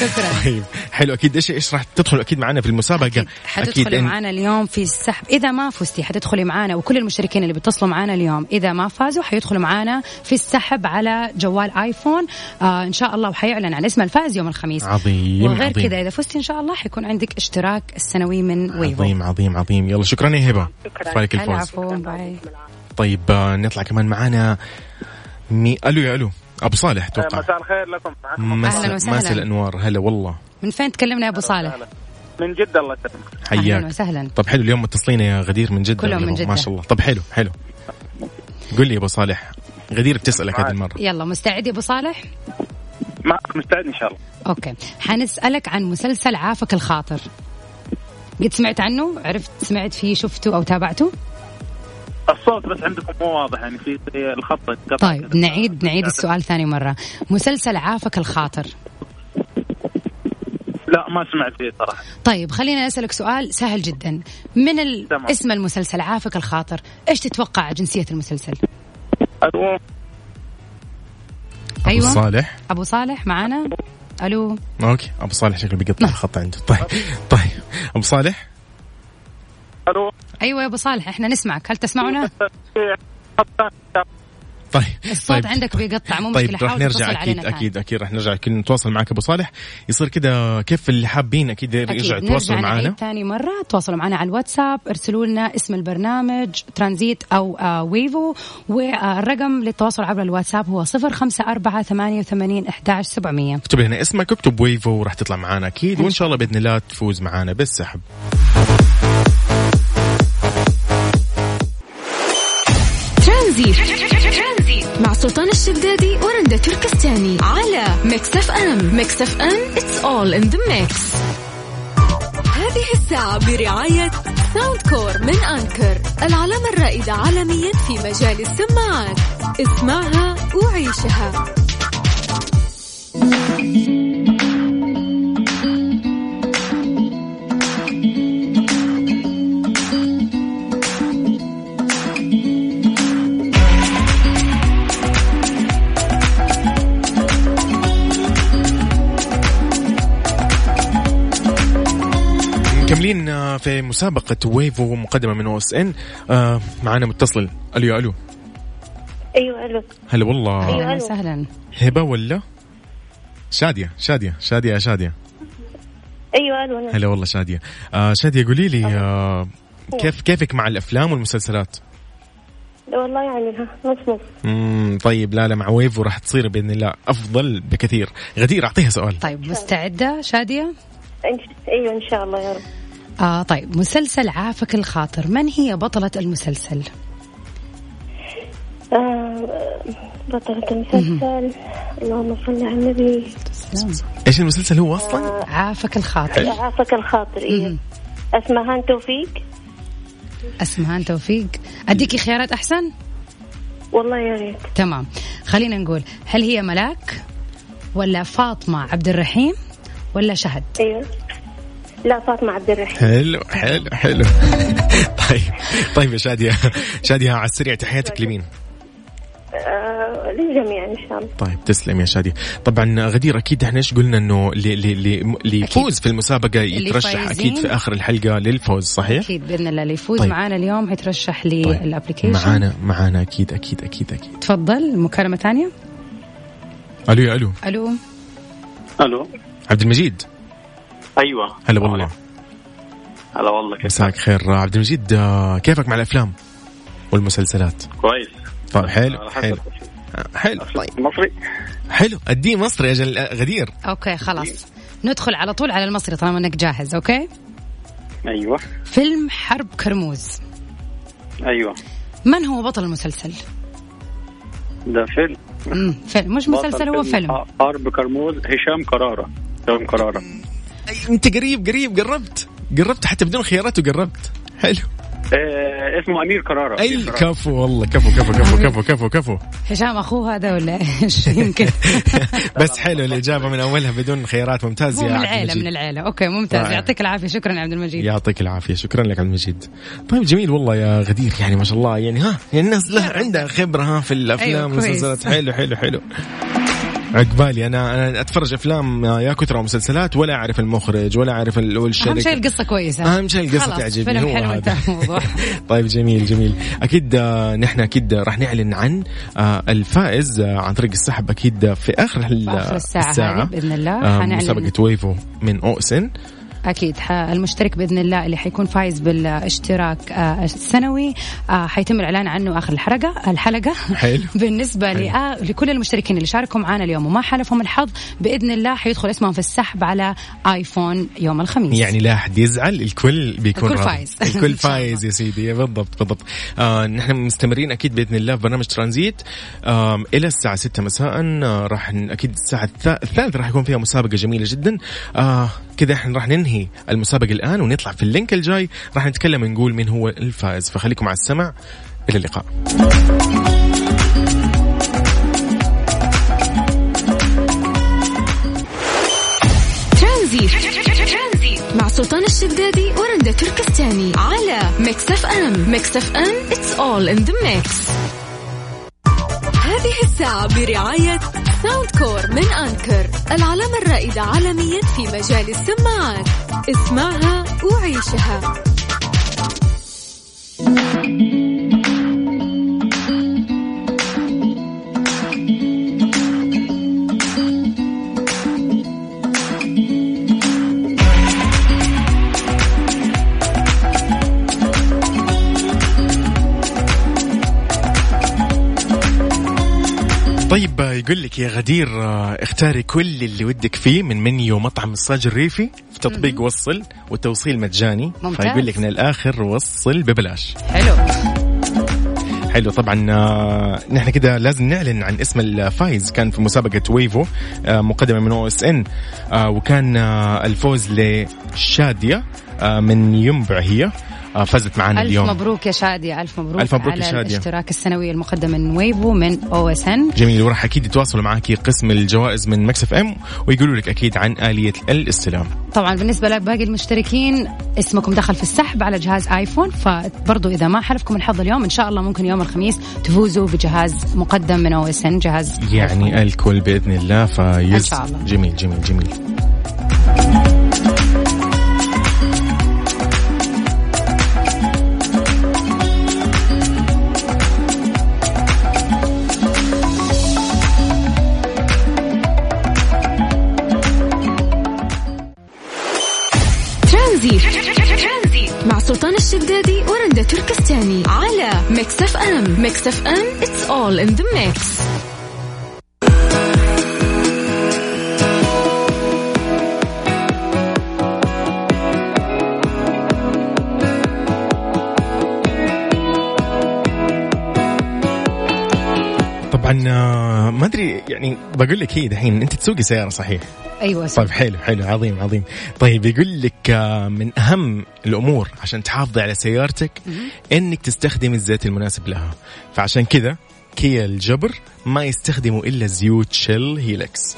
شكرا. طيب. حلو. أكيد إيش إيش راح تدخل أكيد معنا في المسابقة. حتدخلي إن- معنا اليوم في السحب. إذا ما فزتي حتدخلي معنا وكل المشتركين اللي بيتصلوا معنا اليوم. إذا ما فازوا حيدخلوا معنا في السحب على جوال آيفون. آه إن شاء الله وحيعلن عن اسم الفائز يوم الخميس. عظيم وغير عظيم. كذا إذا فزتي إن شاء الله حيكون عندك اشتراك السنوي من ويفو. عظيم عظيم. عظيم يلا شكرا يا هبة. شكراً. الفوز. طيب آه، نطلع كمان معنا. مي ألو يا ألو. أبو صالح أتوقع. مساء الخير لكم. معكم مساء أهلاً وسهلاً. مساء الأنوار. هلا والله. من فين تكلمنا يا أبو صالح؟ من جدة الله يسلمك. أهلا حياك وسهلا. طب حلو اليوم متصلين يا غدير من جدة كلهم من؟ جدة. ما شاء الله. طب حلو حلو. قل لي يا أبو صالح غدير بتسألك هذه معك. المرة. يلا مستعد يا أبو صالح؟ معك مستعد إن شاء الله. okay. حنسألك عن مسلسل عافك الخاطر. قد سمعت عنه؟ عرفت سمعت فيه شفته أو تابعته؟ الصوت بس عندكم مو واضح يعني في الخط طيب. نعيد نعيد السؤال ثاني مرة. مسلسل عافك الخاطر. لا ما سمعت فيه صراحة. طيب خلينا أسألك سؤال سهل جدا. من ال... تمام. اسم المسلسل عافك الخاطر؟ إيش تتوقع جنسية المسلسل؟ ألو. أبو أيوة. صالح. أبو صالح معانا؟ ألو. أوكي أبو صالح شكله بيقطع الخط عنده. طيب طيب. أبو صالح؟ ألو. أيوة يا أبو صالح إحنا نسمعك. هل تسمعنا؟ طيب الصوت طيب. عندك بيقطع مو طيب حاول نرجع أكيد. أكيد أكيد. راح نرجع أكيد نتواصل معك. أبو صالح يصير كده كيف اللي حابين أكيد يرجع أكيد. يتواصلوا نرجع معنا. ثاني مرة. تواصلوا معنا على الواتساب ارسلوا لنا اسم البرنامج ترانزيت أو آه ويفو. والرقم للتواصل عبر الواتساب هو صفر خمسة أربعة ثمانية وثمانين أحداش سبعمية. اكتب لنا اسمك اكتب Wavo وراح تطلع معنا أكيد. وإن شاء الله بإذن الله تفوز معنا بالسحب. الشدادي ورندا تركستاني على Mix FM Mix FM it's all in the mix. هذه الساعة برعاية Soundcore من Anker العلامة الرائدة عالميا في مجال السماعات. اسمعها وعيشها. في مسابقة ويفو مقدمة من أو إس إن. آه، معنا متصل. ألو ألو. أيوه ألو. هلا والله. ألو. وسهلا. هبة ولا؟ شادية شادية شادية يا شادية. أيوه ألو. هلا والله شادية. آه شادية قولي لي آه كيف كيفك مع الأفلام والمسلسلات؟ لا والله يعني ها نص نص امم طيب لا لا مع ويفو راح تصير بإذن الله أفضل بكثير. غدير أعطيها سؤال. طيب مستعدة شادية؟ إن- أيوه إن شاء الله يا رب. آه طيب مسلسل عافك الخاطر. من هي بطلة المسلسل؟ آه بطلة المسلسل. اللهم صل على النبي. إيش المسلسل هو أصلا؟ عافك الخاطر. عافك الخاطر أيوه مهم. اسمها توفيق. أسمهان توفيق. أديكي خيارات أحسن؟ والله يا ريت. تمام. خلينا نقول هل هي ملاك ولا فاطمة عبد الرحيم ولا شهد؟ أيوه. لا فاطمة عبد الرحيم. حلو حلو حلو. طيب طيب يا شادية شادية على السريع تحياتك لمين؟ آه للجميع إن شاء الله. طيب تسلم يا شادية. طبعا غدير أكيد إحنا إيش قلنا إنه اللي اللي اللي- اللي يفوز في المسابقة يترشح. أكيد في آخر الحلقة للفوز صحيح؟ أكيد بإذن الله. اللي يفوز طيب. معانا اليوم حيترشح طيب. للأبلكيشن. معانا معانا أكيد أكيد أكيد أكيد. تفضل. مكالمة ثانية ألو يا ألو. ألو. ألو. عبد المجيد. أيوه. هلا والله. هلا والله كيف مساك خير عبد المجيد آه، كيفك مع الأفلام والمسلسلات؟ كويس. طيب حلو. حلو. آه، حلو. طيب. مصري؟ حلو. اديه مصري يا جل آه، غدير. okay خلاص. ندخل على طول على المصري طالما إنك جاهز okay؟ أيوه. فيلم حرب كرموز. أيوه. من هو بطل المسلسل؟ ده فيلم. مم. فيلم. مش مسلسل هو فيلم. حرب كرموز هشام كرارة. هشام كرارة. أنت قريب قريب قربت. قربت حتى بدون خيارات وقربت. حلو. آه اسمه أمير كرارة اي. كفو والله كفو كفو كفو كفو كفو كفو. هشام أخوه هذا ولا إيش؟ يمكن. بس حلو الإجابة من أولها بدون خيارات. ممتاز يا من عبد العيلة المجيد. من العيلة. okay ممتاز. رائع. يعطيك العافية. شكرا يا عبد المجيد. يعطيك العافية. شكرا لك عبد المجيد. طيب جميل والله يا غدير يعني ما شاء الله. يعني ها يعني الناس لها عندها خبرة ها في الأفلام أيوة،. والمسلسلات. حلو حلو حلو. عقبالي أنا أنا أتفرج أفلام يا كثر ومسلسلات ولا أعرف المخرج ولا أعرف ال- والشركة. أهم شيء القصة كويسة. أهم شيء القصة تعجبني فيلم حلو الموضوع. طيب جميل جميل. أكيد آه، نحن أكيد راح نعلن عن آه، الفائز آه، عن طريق السحب أكيد في آخر في آخر الساعة, هذه بإذن الله. حنعلن. مسابقة Wavo من OSN. أكيد المشترك بإذن الله اللي حيكون فايز بالاشتراك آه، السنوي آه، حيتم الإعلان عنه آخر الحلقة الحلقة حلو. بالنسبة حلو. لآ- لكل المشتركين اللي شاركوا معنا اليوم وما حالفهم الحظ بإذن الله حيدخل اسمهم في السحب على آيفون يوم الخميس يعني لا أحد يزعل الكل بيكون الكل. فايز. الكل. فايز يا سيدي بالضبط بالضبط آه نحن مستمرين أكيد بإذن الله في برنامج ترانزيت آه إلى الساعة 6 مساء آه راح أكيد الساعة الثا- الثالثه راح يكون فيها مسابقة جميلة جدا آه كذا إحنا راح ننهي المسابقة الآن ونطلع في ال link الجاي. راح نتكلم ونقول مين هو الفائز. فخليكم على السمع. إلى اللقاء. مع سلطان الشدادي ورندا تركستاني. على Mix FM. Mix FM. It's all in the mix. هذه الساعة برعاية ساوند كور من أنكر العلامة الرائدة عالميا في مجال السماعات. اسمعها وعيشها. يقول لك يا غدير آه، اختاري كل اللي ودك فيه من منيو مطعم الصاج الريفي في تطبيق وصل والتوصيل مجاني. ممتاز. فيقول لك من الآخر وصل ببلاش. حلو. حلو طبعا آه، نحن كده لازم نعلن عن اسم الفايز. كان في مسابقة Wavo آه، مقدمة من OSN وكان الفوز لشادية من ينبع هي. فازت معنا ألف اليوم. مبروك يا شادية ألف مبروك ألف مبروك يا على شادية. الاشتراك السنوي المقدم من Wavo من OSN. جميل وراح أكيد يتواصلوا معك قسم الجوائز من Mix FM ويقولوا لك أكيد عن آلية الاستلام. طبعا بالنسبة لباقي المشتركين اسمكم دخل في السحب على جهاز آيفون فبرضو إذا ما حالفكم الحظ اليوم إن شاء الله ممكن يوم الخميس تفوزوا بجهاز مقدم من OSN جهاز يعني الكل بإذن الله فايز. إن شاء الله. جميل جميل جميل. ورندا تركستاني على Mix FM Mix FM it's all in the mix. طبعا آه، ما أدري يعني بقول لك هي دحين أنت تسوقي سيارة صحيح؟ أيوة طيب حلو حلو عظيم عظيم. طيب يقول لك آه، من أهم الأمور عشان تحافظي على سيارتك إنك تستخدمي الزيت المناسب لها. فعشان كذا كيا الجبر ما يستخدموا إلا زيوت شيل هيلكس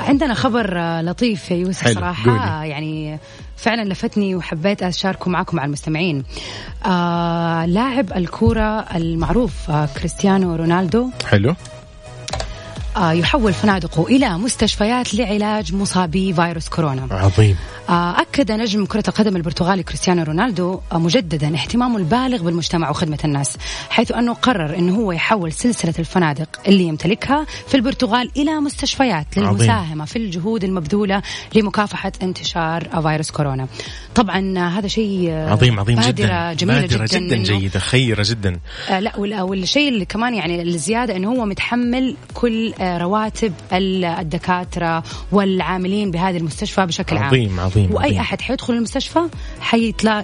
عندنا خبر آه، لطيف يا يوسف صراحة. قولي. يعني فعلا لفتني وحبيت أشاركه معكم مع المستمعين. آه لاعب الكورة المعروف آه كريستيانو رونالدو. حلو. يحول فنادقه إلى مستشفيات لعلاج مصابي فيروس كورونا. عظيم. آه، أكد نجم كرة القدم البرتغالي كريستيانو رونالدو آه، مجددا اهتمامه البالغ بالمجتمع وخدمة الناس حيث أنه قرر أنه هو يحول سلسلة الفنادق اللي يمتلكها في البرتغال إلى مستشفيات عظيم. للمساهمة في الجهود المبذولة لمكافحة انتشار آه، فيروس كورونا. طبعا هذا شيء آه، عظيم عظيم بادرة جدا جميلة بادرة جدا, جدا. جيدة خيرة جدا آه لا وال- والشيء اللي كمان يعني الزيادة إنه هو متحمل كل آه رواتب ال- الدكاترة والعاملين بهذه المستشفى بشكل عام عظيم عظيم وأي عظيم. أحد حيدخل المستشفى.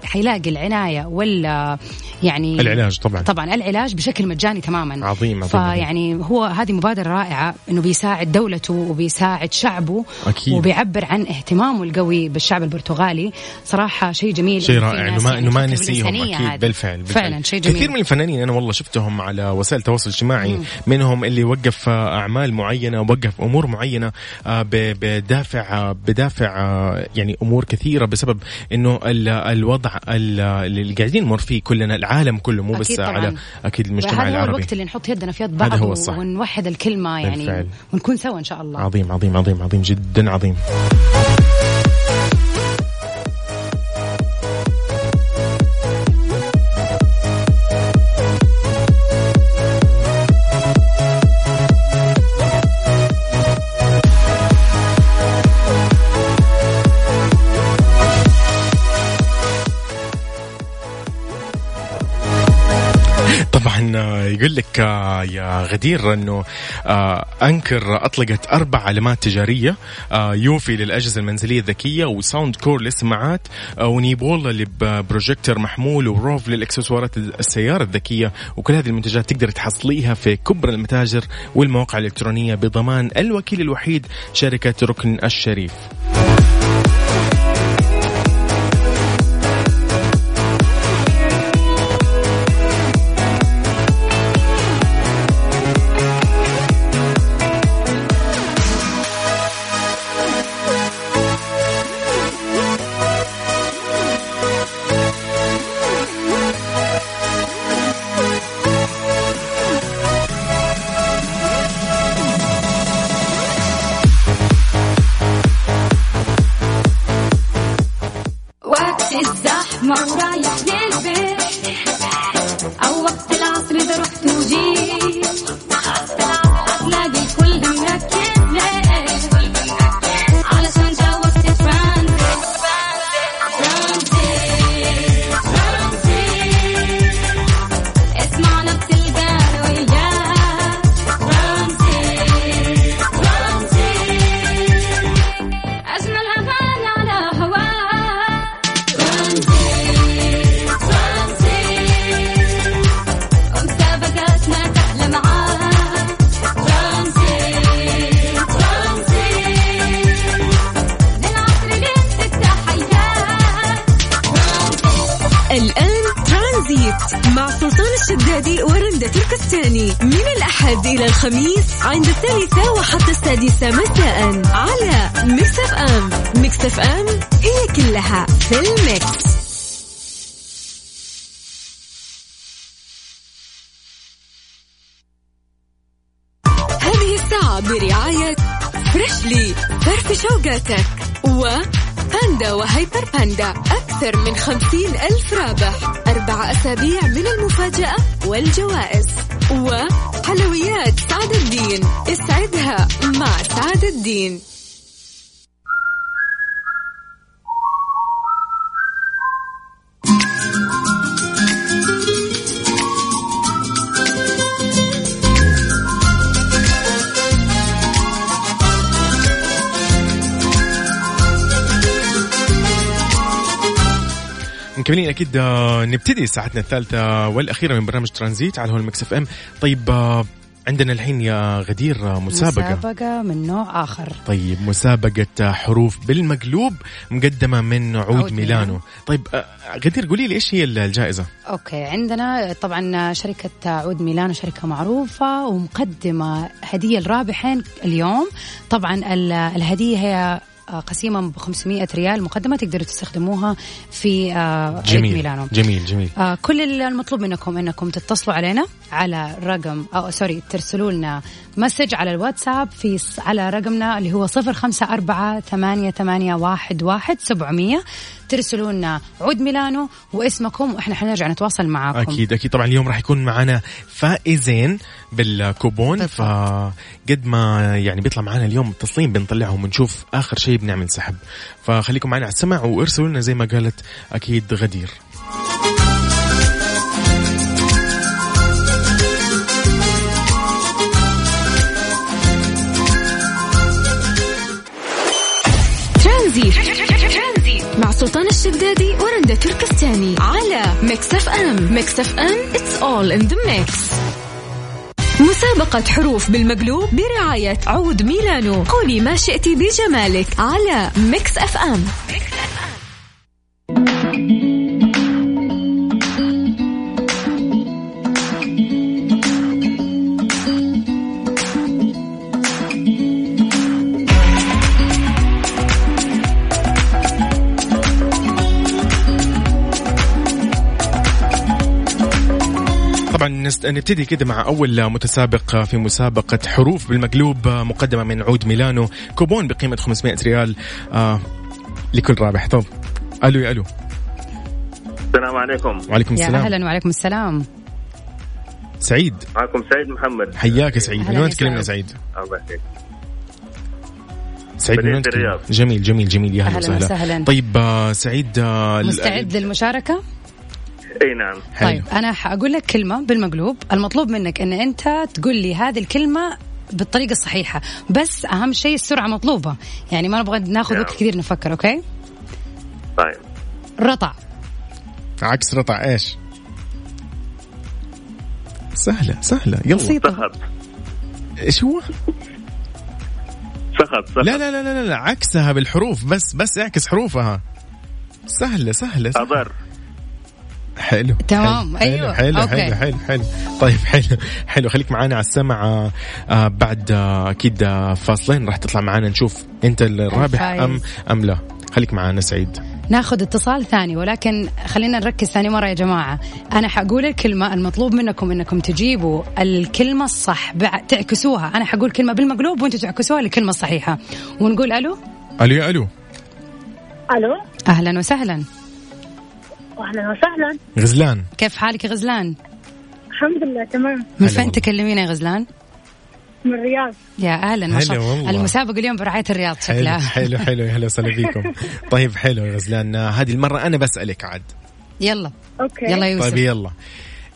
حيلاقي العناية ولا يعني العلاج طبعا طبعا العلاج بشكل مجاني تماما عظيم عظيم فيعني هو هذه مبادرة رائعة إنه بيساعد دولته وبيساعد شعبه أكيد. وبيعبر عن اهتمامه القوي بالشعب البرتغالي صراحة شيء جميل شيء رائع. إنه ما يعني إنه ما نسيهم أكيد. بالفعل, بالفعل. فعلا شيء جميل. كثير من الفنانين أنا والله شفتهم على وسائل التواصل الاجتماعي. منهم اللي وقف آه، أعمال معينة وقف أمور معينة آه، بدافع آه، بدافع يعني أمور كثيرة بسبب إنه ال- الوضع ال- اللي قاعدين نمر فيه كلنا العالم كله مو بس طبعاً. على أكيد المجتمع هذا هو العربي. الوقت اللي نحط يدنا في يد هذا بعض هو الصح. ونوحد الكلمة يعني بالفعل. ونكون سوا إن شاء الله. عظيم عظيم عظيم عظيم جدا عظيم. يقول لك آه، يا غدير إنه آه، أنكر اطلقت أربع علامات تجارية آه، يوفي للأجهزة المنزلية الذكية وساوند كور للسماعات ونيبولا لبروجيكتور محمول وروف للإكسسوارات السيارة الذكية وكل هذه المنتجات تقدر تحصليها في كبرى المتاجر والمواقع الإلكترونية بضمان الوكيل الوحيد شركة ركن الشريف. الأحد إلى الخميس عند الثالثة وحتى السادسة مساء على Mix FM. Mix FM هي كلها في ال mix. هذه الساعة برعاية Freshly فرفش أوقاتك و Panda و Hyper Panda. أكثر من خمسين ألف رابح. أربع أسابيع من المفاجأة والجوائز. وحلويات سعد الدين. اسعدها مع سعد الدين. مكملين أكيد آه، نبتدي ساعتنا الثالثة والأخيرة من برنامج ترانزيت على هوا ال Mix FM طيب آه، عندنا الحين يا غدير آه، مسابقة مسابقة من نوع آخر طيب مسابقة حروف بالمقلوب مقدمة من عود, عود ميلانو. ميلانو. طيب غدير قولي لي إيش هي الجائزة؟ okay عندنا طبعا شركة عود ميلانو شركة معروفة ومقدمة هدية لرابحين اليوم طبعا ال- الهدية هي آه، قسيمة ب 500 ريال مقدمة تقدروا تستخدموها في آه، عود جميل. ميلانو جميل جميل. آه كل المطلوب منكم إنكم تتصلوا علينا على رقم أو sorry ترسلوا لنا message على الواتساب في ص- على رقمنا اللي هو صفر خمسة أربعة ثمانية, ثمانية واحد, واحد سبعمية. ترسلوا لنا عود ميلانو واسمكم وإحنا حنرجع نتواصل معاكم. أكيد أكيد. طبعا اليوم راح يكون معنا فائزين بالكوبون بالضبط. فقد ما يعني بيطلع معنا اليوم متصلين بنطلعهم ونشوف آخر شيء بنعمل سحب. فخليكم معنا على السمع وارسلوا لنا زي ما قالت أكيد غدير. سلطان الشدادي ورندا تركستاني على Mix FM. Mix FM it's all in the mix. مسابقة حروف بالمقلوب برعاية عود ميلانو. قولي ما شئتي بجمالك على Mix FM. طبعا نبتدي كده مع أول متسابق في مسابقة حروف بالمقلوب مقدمة من عود ميلانو. كوبون بقيمة 500 ريال. آه لكل رابح. طب ألو يا ألو. السلام عليكم. وعليكم يا السلام. أهلا وعليكم السلام. سعيد؟ معكم سعيد محمد. حياك يا سعيد. من وين يا تكلمنا سعيد. سعيد؟ الله يحييك. سعيد من؟ الرياض. جميل جميل جميل. يا أهلا وسهلا. وسهلاً. طيب آه سعيد آه مستعد للمشاركة؟ إي نعم. حلو. طيب أنا حأقول لك كلمة بالمقلوب. المطلوب منك إن أنت تقول لي هذه الكلمة بالطريقة الصحيحة بس أهم شيء السرعة مطلوبة. يعني ما نبغى ناخذ وقت نعم. كثير نفكر أوكي؟ طيب. رطع. عكس رطع إيش؟ سهلة سهلة يلا. بسيطة. سخط. إيش هو؟ سخط سخط. لا لا لا لا لا عكسها بالحروف بس بس اعكس حروفها. سهلة سهلة, سهلة. أضر. حلو. تمام، حلو. أيوة، حلو okay. حلو حلو. حلو طيب حلو. حلو. خليك معانا على السمع. آه، آه بعد آه أكيد آه فاصلين. راح تطلع معانا نشوف أنت الرابح ام الفايز. أم لا. خليك معانا سعيد. ناخذ اتصال ثاني ولكن خلينا نركز ثاني مرة يا جماعة. أنا حقول الكلمة المطلوب منكم إنكم تجيبوا الكلمة الصح. تعكسوها. أنا حقول كلمة بالمقلوب وأنتم تعكسوها للكلمه الصحيحة. ونقول ألو؟ ألو يا ألو. ألو. أهلا وسهلا. أهلا وسهلا. غزلان. كيف حالك يا غزلان؟ الحمد لله تمام. من فين. تكلمينا يا غزلان؟ من الرياض. يا أهلا ما شاء الله. المسابقة اليوم برعاية الرياض حلو شكلها. حلو حلو يا هلا وسهلا فيكم. طيب حلو يا غزلان. هذه المرة أنا بسألك عاد. يلا. أوكي. يلا يوسف. طيب يلا.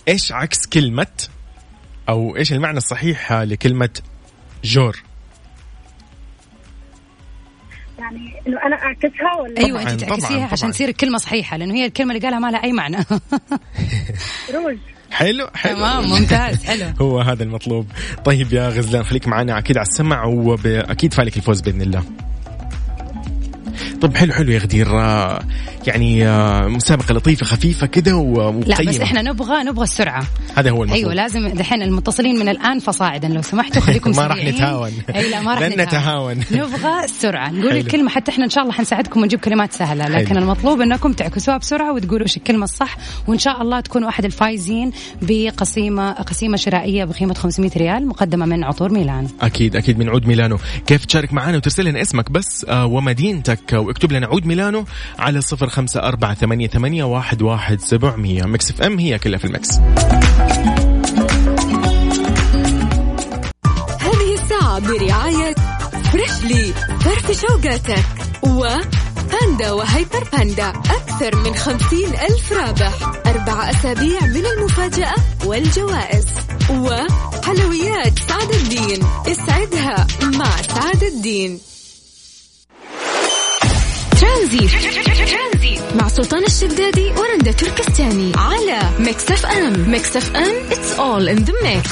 إيش عكس كلمة أو إيش المعنى الصحيح لكلمة جور؟ يعني إنه أنا أعكسها ولا أيوه أنت طبعاً، تعكسيها عشان. تصير الكلمة صحيحة لأنه هي الكلمة اللي قالها ما لها أي معنى. روج حلو حلو. تمام ممتاز حلو. هو هذا المطلوب. طيب يا غزلان خليك معنا أكيد على السمع واكيد فالك الفوز بإذن الله. طب حلو حلو يا غدير آه، يعني آه، مسابقة لطيفة خفيفة كده و- لا بس إحنا نبغى نبغى السرعة هذا هو المطلوب أيوه لازم دحين المتصلين من الآن فصاعدا لو سمحتوا خليكم ما راح. نتهاون. أي لا ما راح نتهاون. نبغى السرعة نقول حلو. الكلمة حتى إحنا إن شاء الله حنساعدكم ونجيب كلمات سهلة لكن حلو. المطلوب إنكم تعكسوها بسرعة وتقولوا إيش الكلمة الصح وإن شاء الله تكونوا أحد الفايزين بقسيمة قسيمة شرائية بقيمة 500 ريال مقدمة من عطور ميلان أكيد أكيد من عود ميلانو كيف تشارك معنا وترسل لنا اسمك بس آه، ومدينتك آه، واكتب لنا عود ميلانو على صفر خمسة أربعة ثمانية, ثمانية واحد, واحد سبعمية. Mix FM هي كلها في ال mix هذه الساعة برعاية Freshly فرفش أوقاتك و Panda و Hyper Panda. أكثر من خمسين ألف رابح. أربع أسابيع من المفاجأة والجوائز. وحلويات سعد الدين. اسعدها مع سعد الدين. ترانزيت. مع سلطان الشدادي ورندا تركستاني على Mix FM. Mix FM it's all in the mix.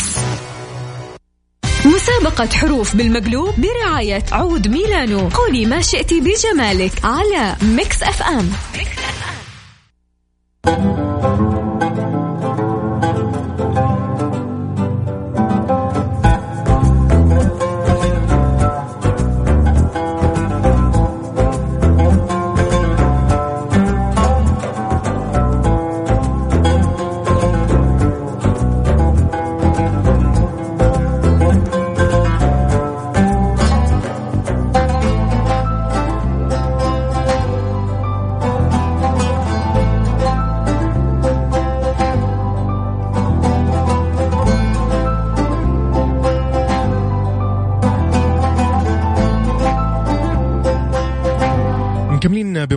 مسابقة حروف بالمقلوب برعاية عود ميلانو. قولي ما شئت بجمالك على Mix FM. مكملين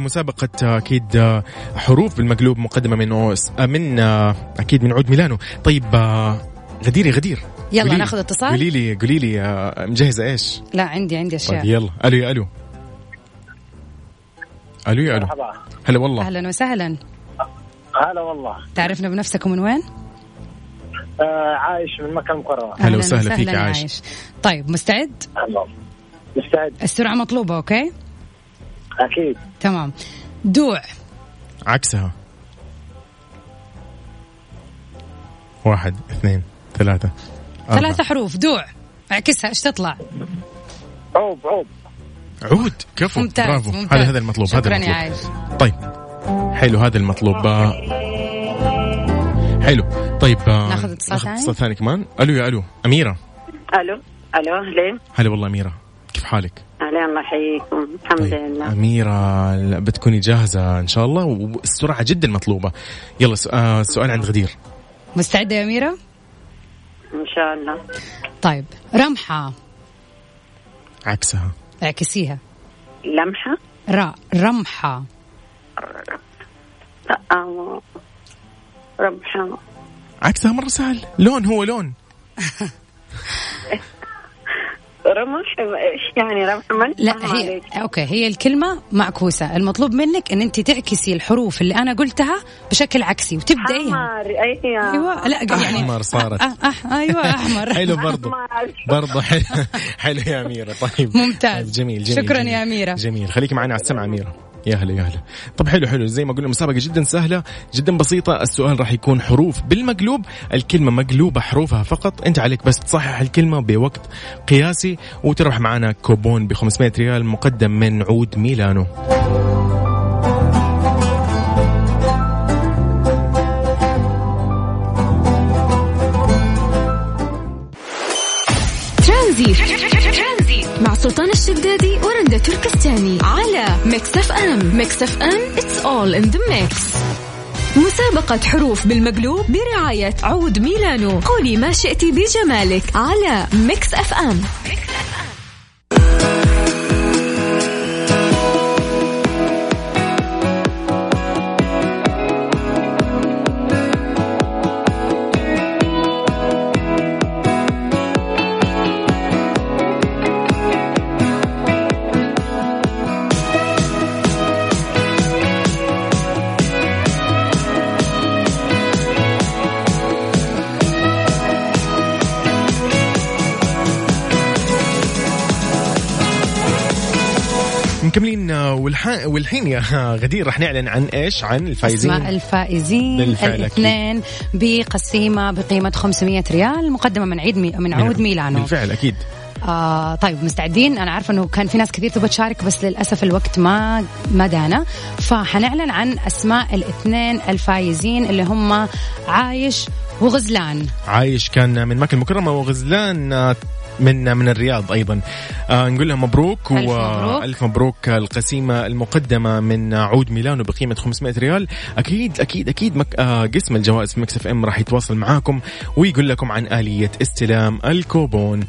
بمسابقة آه، أكيد آه، حروف بالمقلوب مقدمة من أوس آه، من أكيد من عود ميلانو. طيب غدير يا غدير. يلا ناخذ اتصال؟ قولي لي قولي لي مجهزة إيش؟ لا عندي عندي أشياء. طيب يلا. ألو يا ألو. ألو يا ألو. مرحبا. هلا والله. أهلا وسهلا. هلا والله. تعرفنا بنفسك ومن وين؟ آه عايش من مكة المكرمة. هلا وسهلا فيك عايش. عايش. طيب مستعد؟ هلا. مستعد. السرعة مطلوبة أوكي؟ أكيد. تمام. دوع. عكسها. واحد اثنين ثلاثة أربعة. ثلاثة حروف. دوع. اعكسها. إيش تطلع؟ عوب عوب عود. كفو. ممتاز برافو. ممتاز. هذا هذا المطلوب هذا شكرا يا المطلوب. عايش طيب. حلو هذا المطلوب. آه، حلو. طيب آه، ناخذ اتصال ناخذ ثاني؟ اتصال ثاني كمان. ألو يا ألو. أميرة. ألو. ألو اهلين هلا والله أميرة. كيف حالك؟ اهلين الله يحييكم الحمد طيب لله. أميرة لا، بتكوني جاهزة إن شاء الله والسرعه جدا مطلوبة. يلا آه، السؤال عند غدير. مستعدة يا أميرة؟ إن شاء الله. طيب رمحة. عكسها. اعكسيها. لمحة؟ راء رمحة. لا آه، رمحة. عكسها مرة سهل. لون هو لون. رمح إيش يعني رمح من لا هي عليك. أوكي هي الكلمة معكوسة. المطلوب منك أن أنت تعكسي الحروف اللي أنا قلتها بشكل عكسي وتبدأيها حمار أيوه. أيوه لا يعني أحمر صارت. أه أه أيوه أحمر. حلو برضو. برضو حلو. حلو يا أميرة. طيب. ممتاز. طيب جميل جميل شكراً جميل. يا أميرة. جميل. خليكي معنا على السمع أميرة. يا هلا يا هلا. طب حلو حلو. زي ما قلنا المسابقة جدا سهلة جدا بسيطة. السؤال راح يكون حروف بالمقلوب. الكلمة مقلوبة حروفها فقط. انت عليك بس تصحح الكلمة بوقت قياسي. وتربح معنا كوبون ب 500 ريال مقدم من عود ميلانو. سلطان الشدادي ورندا تركستاني على Mix FM. Mix FM it's all in the mix. مسابقة حروف بالمقلوب برعاية عود ميلانو. قولي ما شئت بجمالك على Mix FM. مكملين آه، والح... والحين يا غدير راح نعلن عن إيش؟ عن الفايزين أسماء الفائزين بالفعل. الاثنين بقسيمة بقيمة 500 ريال مقدمة من عيد مي... من عود ميلانو. بالفعل أكيد. آه طيب مستعدين؟ أنا عارفة إنه كان في ناس كثير تبغى تشارك بس للأسف الوقت ما ما دانا. فحنعلن عن أسماء الاثنين الفايزين اللي هم عايش وغزلان. عايش كان من مكة المكرمة وغزلان آه، من من الرياض أيضا. آه نقول لهم مبروك. والف مبروك. القسيمة المقدمة من عود ميلانو بقيمة 500 ريال. أكيد أكيد أكيد مك... آه قسم الجوائز في Mix FM راح يتواصل معاكم ويقول لكم عن آلية استلام الكوبون.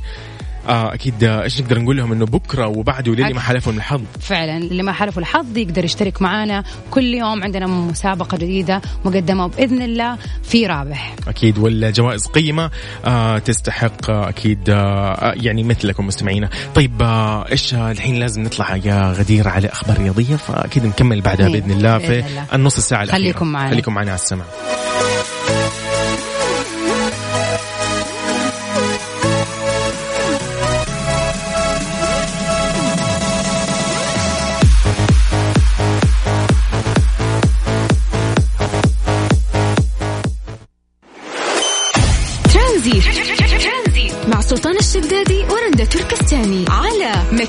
آه أكيد. آه، إيش نقدر نقول لهم؟ إنه بكرة وبعده وللي ما حالفهم الحظ. فعلا اللي ما حالفه الحظ يقدر يشترك معنا كل يوم عندنا مسابقة جديدة مقدمة بإذن الله في رابح. أكيد. والجوائز قيمة آه تستحق آه أكيد آه يعني مثلكم مستمعينا. طيب آه إيش آه، الحين لازم نطلع يا غدير على أخبار رياضية؟ فأكيد نكمل بعدها إيه، بإذن الله في. النص الساعة الأخيرة. خليكم معنا. خليكم معنا على السمع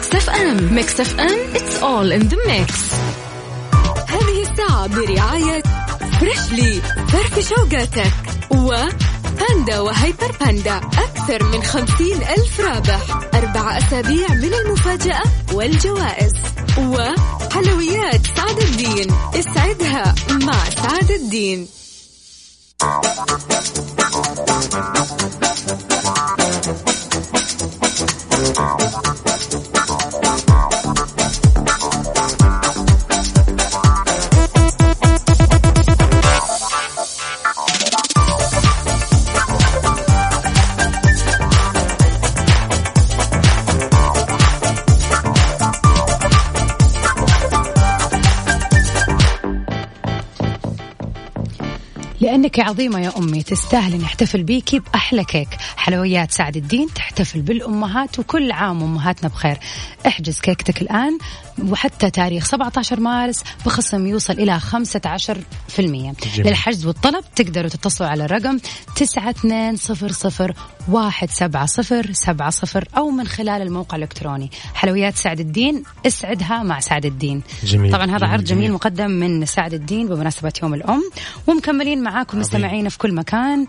Mix FM Mix FM it's all in the mix. هذه الساعة برعاية Freshly فرفش أوقاتك و Panda و Hyper Panda أكثر من خمسين ألف رابح. أربع أسابيع من المفاجأة والجوائز. وحلويات سعد الدين. اسعدها مع سعد الدين. لأنك عظيمة يا أمي. تستاهلي نحتفل بيكي بأحلى كيك. حلويات سعد الدين تحتفل بالأمهات وكل عام أمهاتنا بخير. احجز كيكتك الآن وحتى تاريخ 17 مارس بخصم يوصل إلى 15% جميل. للحجز والطلب تقدروا تتصلوا على الرقم 9200 170 أو من خلال الموقع الإلكتروني. حلويات سعد الدين اسعدها مع سعد الدين. جميل، طبعا هذا جميل، عرض جميل, جميل. مقدم من سعد الدين بمناسبة يوم الأم. ومكملين معاكم مستمعينا في كل مكان.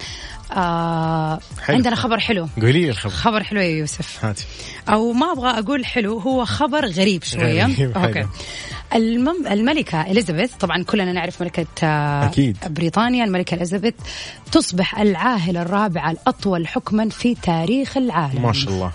آه حلو. عندنا خبر حلو. قولي لي الخبر. خبر حلو يا يوسف. هاتي. أو ما أبغى أقول حلو هو خبر غريب شوية غريب، حلو. أوكي المم... الملكة إليزابيث طبعا كلنا نعرف ملكة آه، أكيد. بريطانيا. الملكة إليزابيث تصبح العاهلة الرابعة الأطول حكما في تاريخ العالم. ما شاء الله.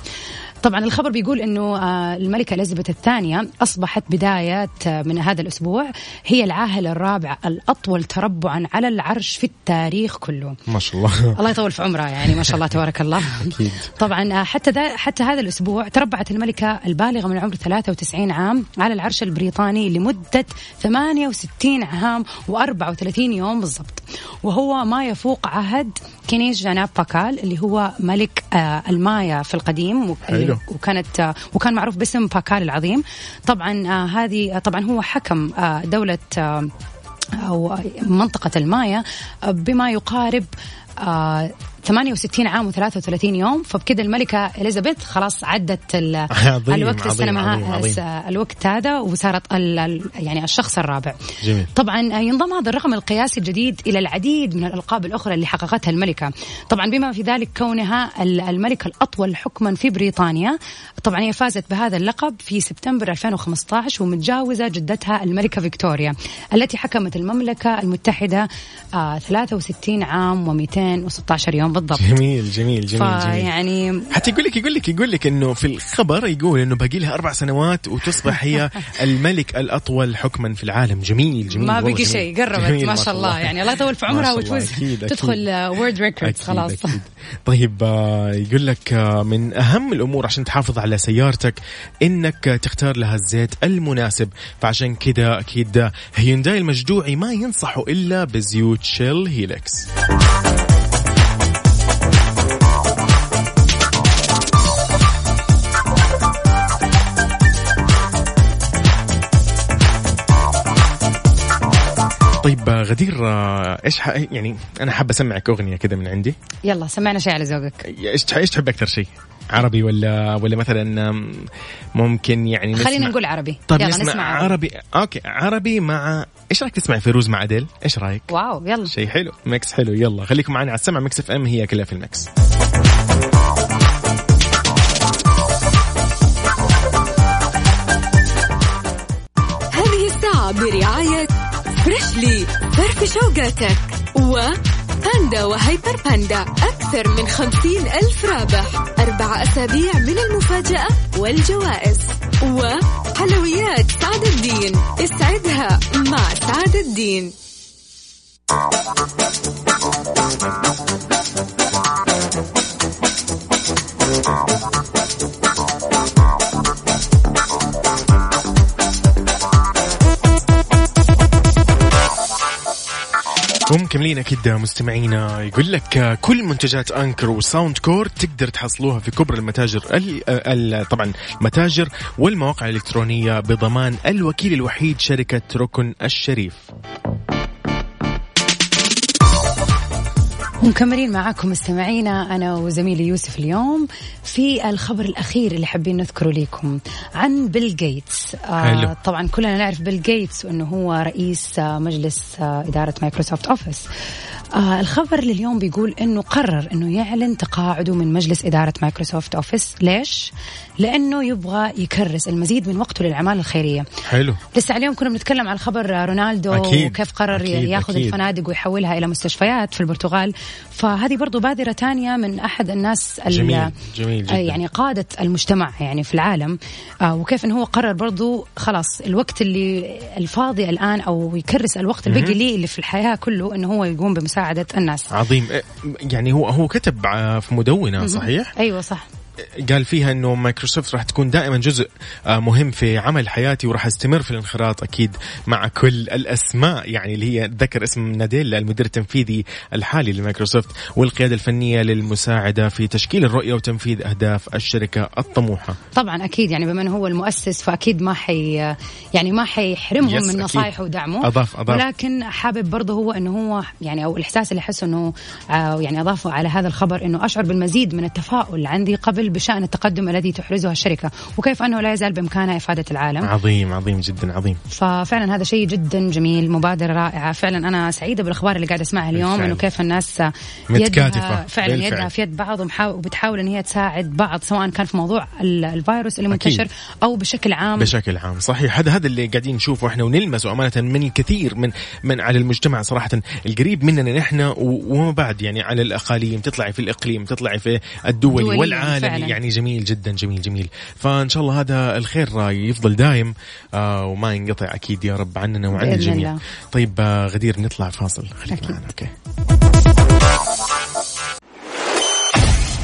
طبعا الخبر بيقول إنه آه، الملكة إليزابيث الثانية أصبحت بداية آه، من هذا الأسبوع هي العاهله الرابعه الأطول تربعا على العرش في التاريخ كله. ما شاء الله. الله يطول في عمرها يعني ما شاء الله تبارك الله. أكيد. طبعا آه، حتى ذا حتى هذا الأسبوع تربعت الملكة البالغة من العمر 93 عام على العرش البريطاني لمدة 68 عام و34 يوم بالضبط. وهو ما يفوق عهد كينيش جاناب باكال اللي هو ملك المايا في القديم. و- وكانت آه، وكان معروف باسم باكال العظيم. طبعا آه، هذه آه، طبعا هو حكم آه، أو منطقة المايا بما يقارب 68 عام و33 يوم. فبكده الملكة إليزابيث خلاص عدت ال- عظيم، الوقت عظيم، السنة عظيم، عظيم. س- الوقت هذا وصارت يعني الشخص الرابع. جميل. طبعا ينضم هذا الرقم القياسي الجديد إلى العديد من الألقاب الأخرى اللي حققتها الملكة. طبعا بما في ذلك كونها ال- الملكه الأطول حكما في بريطانيا. طبعا هي فازت بهذا اللقب في سبتمبر 2015 ومتجاوزة جدتها الملكة فيكتوريا التي حكمت المملكة المتحدة آه 63 عام و216 يوم. بالضبط. جميل جميل جميل جميل. فيعني حتى يقول لك يقول لك يقول لك إنه في الخبر يقول إنه باقي لها أربع سنوات وتصبح هي الملك الأطول حكما في العالم. جميل جميل. ما بقي. شيء. قربت جميل ما شاء الله. يعني الله يطول في عمرها وتفوز. تدخل World Records خلاص. أكيد. طيب آه، يقول لك آه، من أهم الأمور عشان تحافظ على سيارتك آه، تختار لها الزيت المناسب. فعشان كذا أكيد آه، هيونداي المجدوعي ما ينصحوا إلا بزيوت شيل هيلكس طيب غدير إيش ح... يعني أنا حاب أسمعك أغنية كذا من عندي. يلا سمعنا شيء على ذوقك. إيش تح- إيش تحب أكثر شيء؟ عربي ولا ولا مثلا ممكن يعني نسمع خلينا نقول عربي. طيب يلا نسمع, نسمع. عربي. okay عربي مع إيش رأيك تسمع فيروز مع أديل؟ إيش رأيك؟ واو يلا. شيء حلو mix حلو يلا. خليكم معنا على السمع ميكس إف إم هي كلها في ال mix. هذه الساعة برعاية فريشلي شوقاتك. وباندا وهيبر باندا. أكثر من خمسين ألف رابح. أربع أسابيع من المفاجأة والجوائز. وحلويات سعد الدين. اسعدها مع سعد الدين. ومكملين أكيد مستمعينا. يقول لك كل منتجات أنكر وساوند كور تقدر تحصلوها في كبرى المتاجر ال ال طبعا المتاجر والمواقع الإلكترونية بضمان الوكيل الوحيد شركة ركن الشريف. ومكملين معاكم مستمعينا أنا وزميلي يوسف اليوم في الخبر الأخير اللي حابين نذكره لكم عن بيل جيتس. آه طبعا كلنا نعرف بيل جيتس وإنه هو رئيس آه مجلس آه إدارة مايكروسوفت أوفيس. آه الخبر لليوم بيقول إنه قرر إنه يعلن تقاعده من مجلس إدارة مايكروسوفت أوفيس. ليش؟ لأنه يبغى يكرس المزيد من وقته للأعمال الخيرية. حلو. لسه اليوم كنا بنتكلم على خبر رونالدو أكيد. وكيف قرر أكيد. ياخذ أكيد. الفنادق ويحولها إلى مستشفيات في البرتغال. فهذه برضو بادرة تانية من أحد الناس ال- جميل جميل جدا. يعني قادة المجتمع يعني في العالم. آه وكيف انه هو قرر برضو خلاص الوقت اللي الفاضي الآن أو يكرس الوقت الباقي ليه اللي في الحياة كله إنه هو يقوم بمساعدة الناس. عظيم. إيه، يعني هو هو كتب آه، في مدونة صحيح؟ أيوه صح. قال فيها إنه مايكروسوفت راح تكون دائما جزء آه، مهم في عمل حياتي وراح استمر في الانخراط أكيد مع كل الأسماء يعني اللي هي ذكر اسم ناديلا المدير التنفيذي الحالي لمايكروسوفت والقيادة الفنية للمساعدة في تشكيل الرؤية وتنفيذ أهداف الشركة الطموحة. طبعا أكيد يعني بما إنه هو المؤسس فأكيد ما حي يعني ما حيحرمهم من. نصائحه ودعمه أضاف- أضاف. ولكن حابب برضه هو إنه هو يعني أو الإحساس اللي أحسه إنه آه، يعني أضافه على هذا الخبر إنه أشعر بالمزيد من التفاؤل عندي قبل بشأن التقدم الذي تحرزه الشركة وكيف أنه لا يزال بامكانها إفادة العالم عظيم عظيم جدا عظيم. ففعلا هذا شيء جدا جميل مبادرة رائعة فعلا أنا سعيدة بالأخبار اللي قاعدة أسمعها اليوم بالفعل. إنه كيف الناس. يدها فعلا بالفعل. يدها في يد بعض وبتحاول إن هي تساعد بعض سواء كان في موضوع ال- الفيروس اللي أكيد. منتشر أو بشكل عام بشكل عام صحيح هذا هذا اللي قاعدين نشوفه إحنا ونلمسه أمانة من الكثير من من على المجتمع صراحة القريب مننا نحن وما بعد يعني على الأقاليم تطلعي في الإقليم تطلعي في الدولي دولياً والعالمي فعلاً. يعني جميل جدا جميل جميل. فإن شاء الله هذا الخير يفضل دايم آه وما ينقطع أكيد يا رب عننا وعن الجميع. الله. طيب آه غدير نطلع فاصل. خليك أكيد. معنا okay.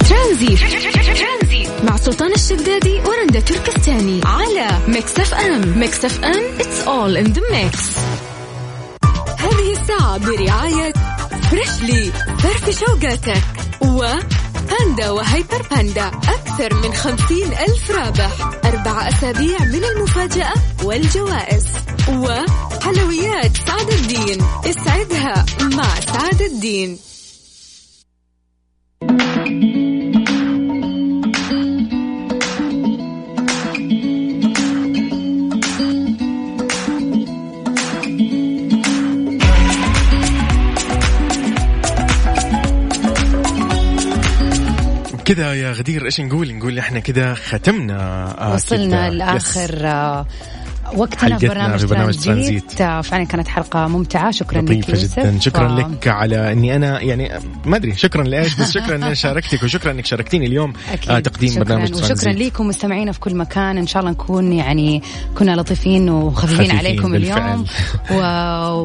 ترانزيت. مع سلطان الشدادي ورندا تركستاني على ميكس أف أم. ميكس أف أم it's all in the mix هذه الساعة برعاية فريشلي فرف شوقاتك. وباندا وهيبر باندا أكثر من خمسين ألف رابح. أربع أسابيع من المفاجأة والجوائز. وحلويات سعد الدين. اسعدها مع سعد الدين. كذا يا غدير إيش نقول نقول إحنا كذا ختمنا آه وصلنا. لآخر آه، وقتنا في برنامج, في برنامج ترانزيت. آه، فعلا كانت حلقة ممتعة. شكرا لك جدا. شكرا و- لك على إني أنا يعني ما أدري. شكرا لإيش بس شكرا إني شاركتك وشكرا إنك شاركتيني اليوم أكيد. آه تقديم شكراً. برنامج وشكرا ترانزيت. لكم مستمعينا في كل مكان. إن شاء الله نكون يعني كنا لطيفين وخفيفين خفيفين عليكم بالفعل. اليوم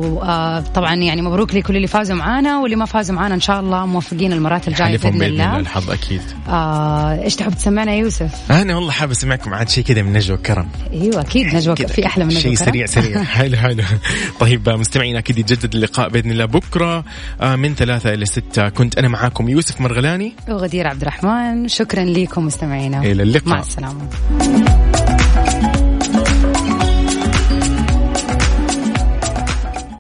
وطبعا يعني مبروك لكل اللي فازوا معانا. واللي ما فازوا معانا إن شاء الله موفقين المرات الجاية بإذن الله. الحظ أكيد. آه، إيش تحب تسمعنا يوسف؟ أنا والله حابب أسمعكم عاد شيء كذا من نجوى كرم أيوه أكيد نجوى كذا. في أحلى من شيء؟ سريع سريع. حلو حلو طيب مستمعينا أكيد يتجدد اللقاء بإذن الله بكرة آه، من ثلاثة إلى ستة. كنت أنا معاكم يوسف مرغلاني. وغدير عبد الرحمن. شكرا لكم مستمعينا. إلى اللقاء. مع السلامة.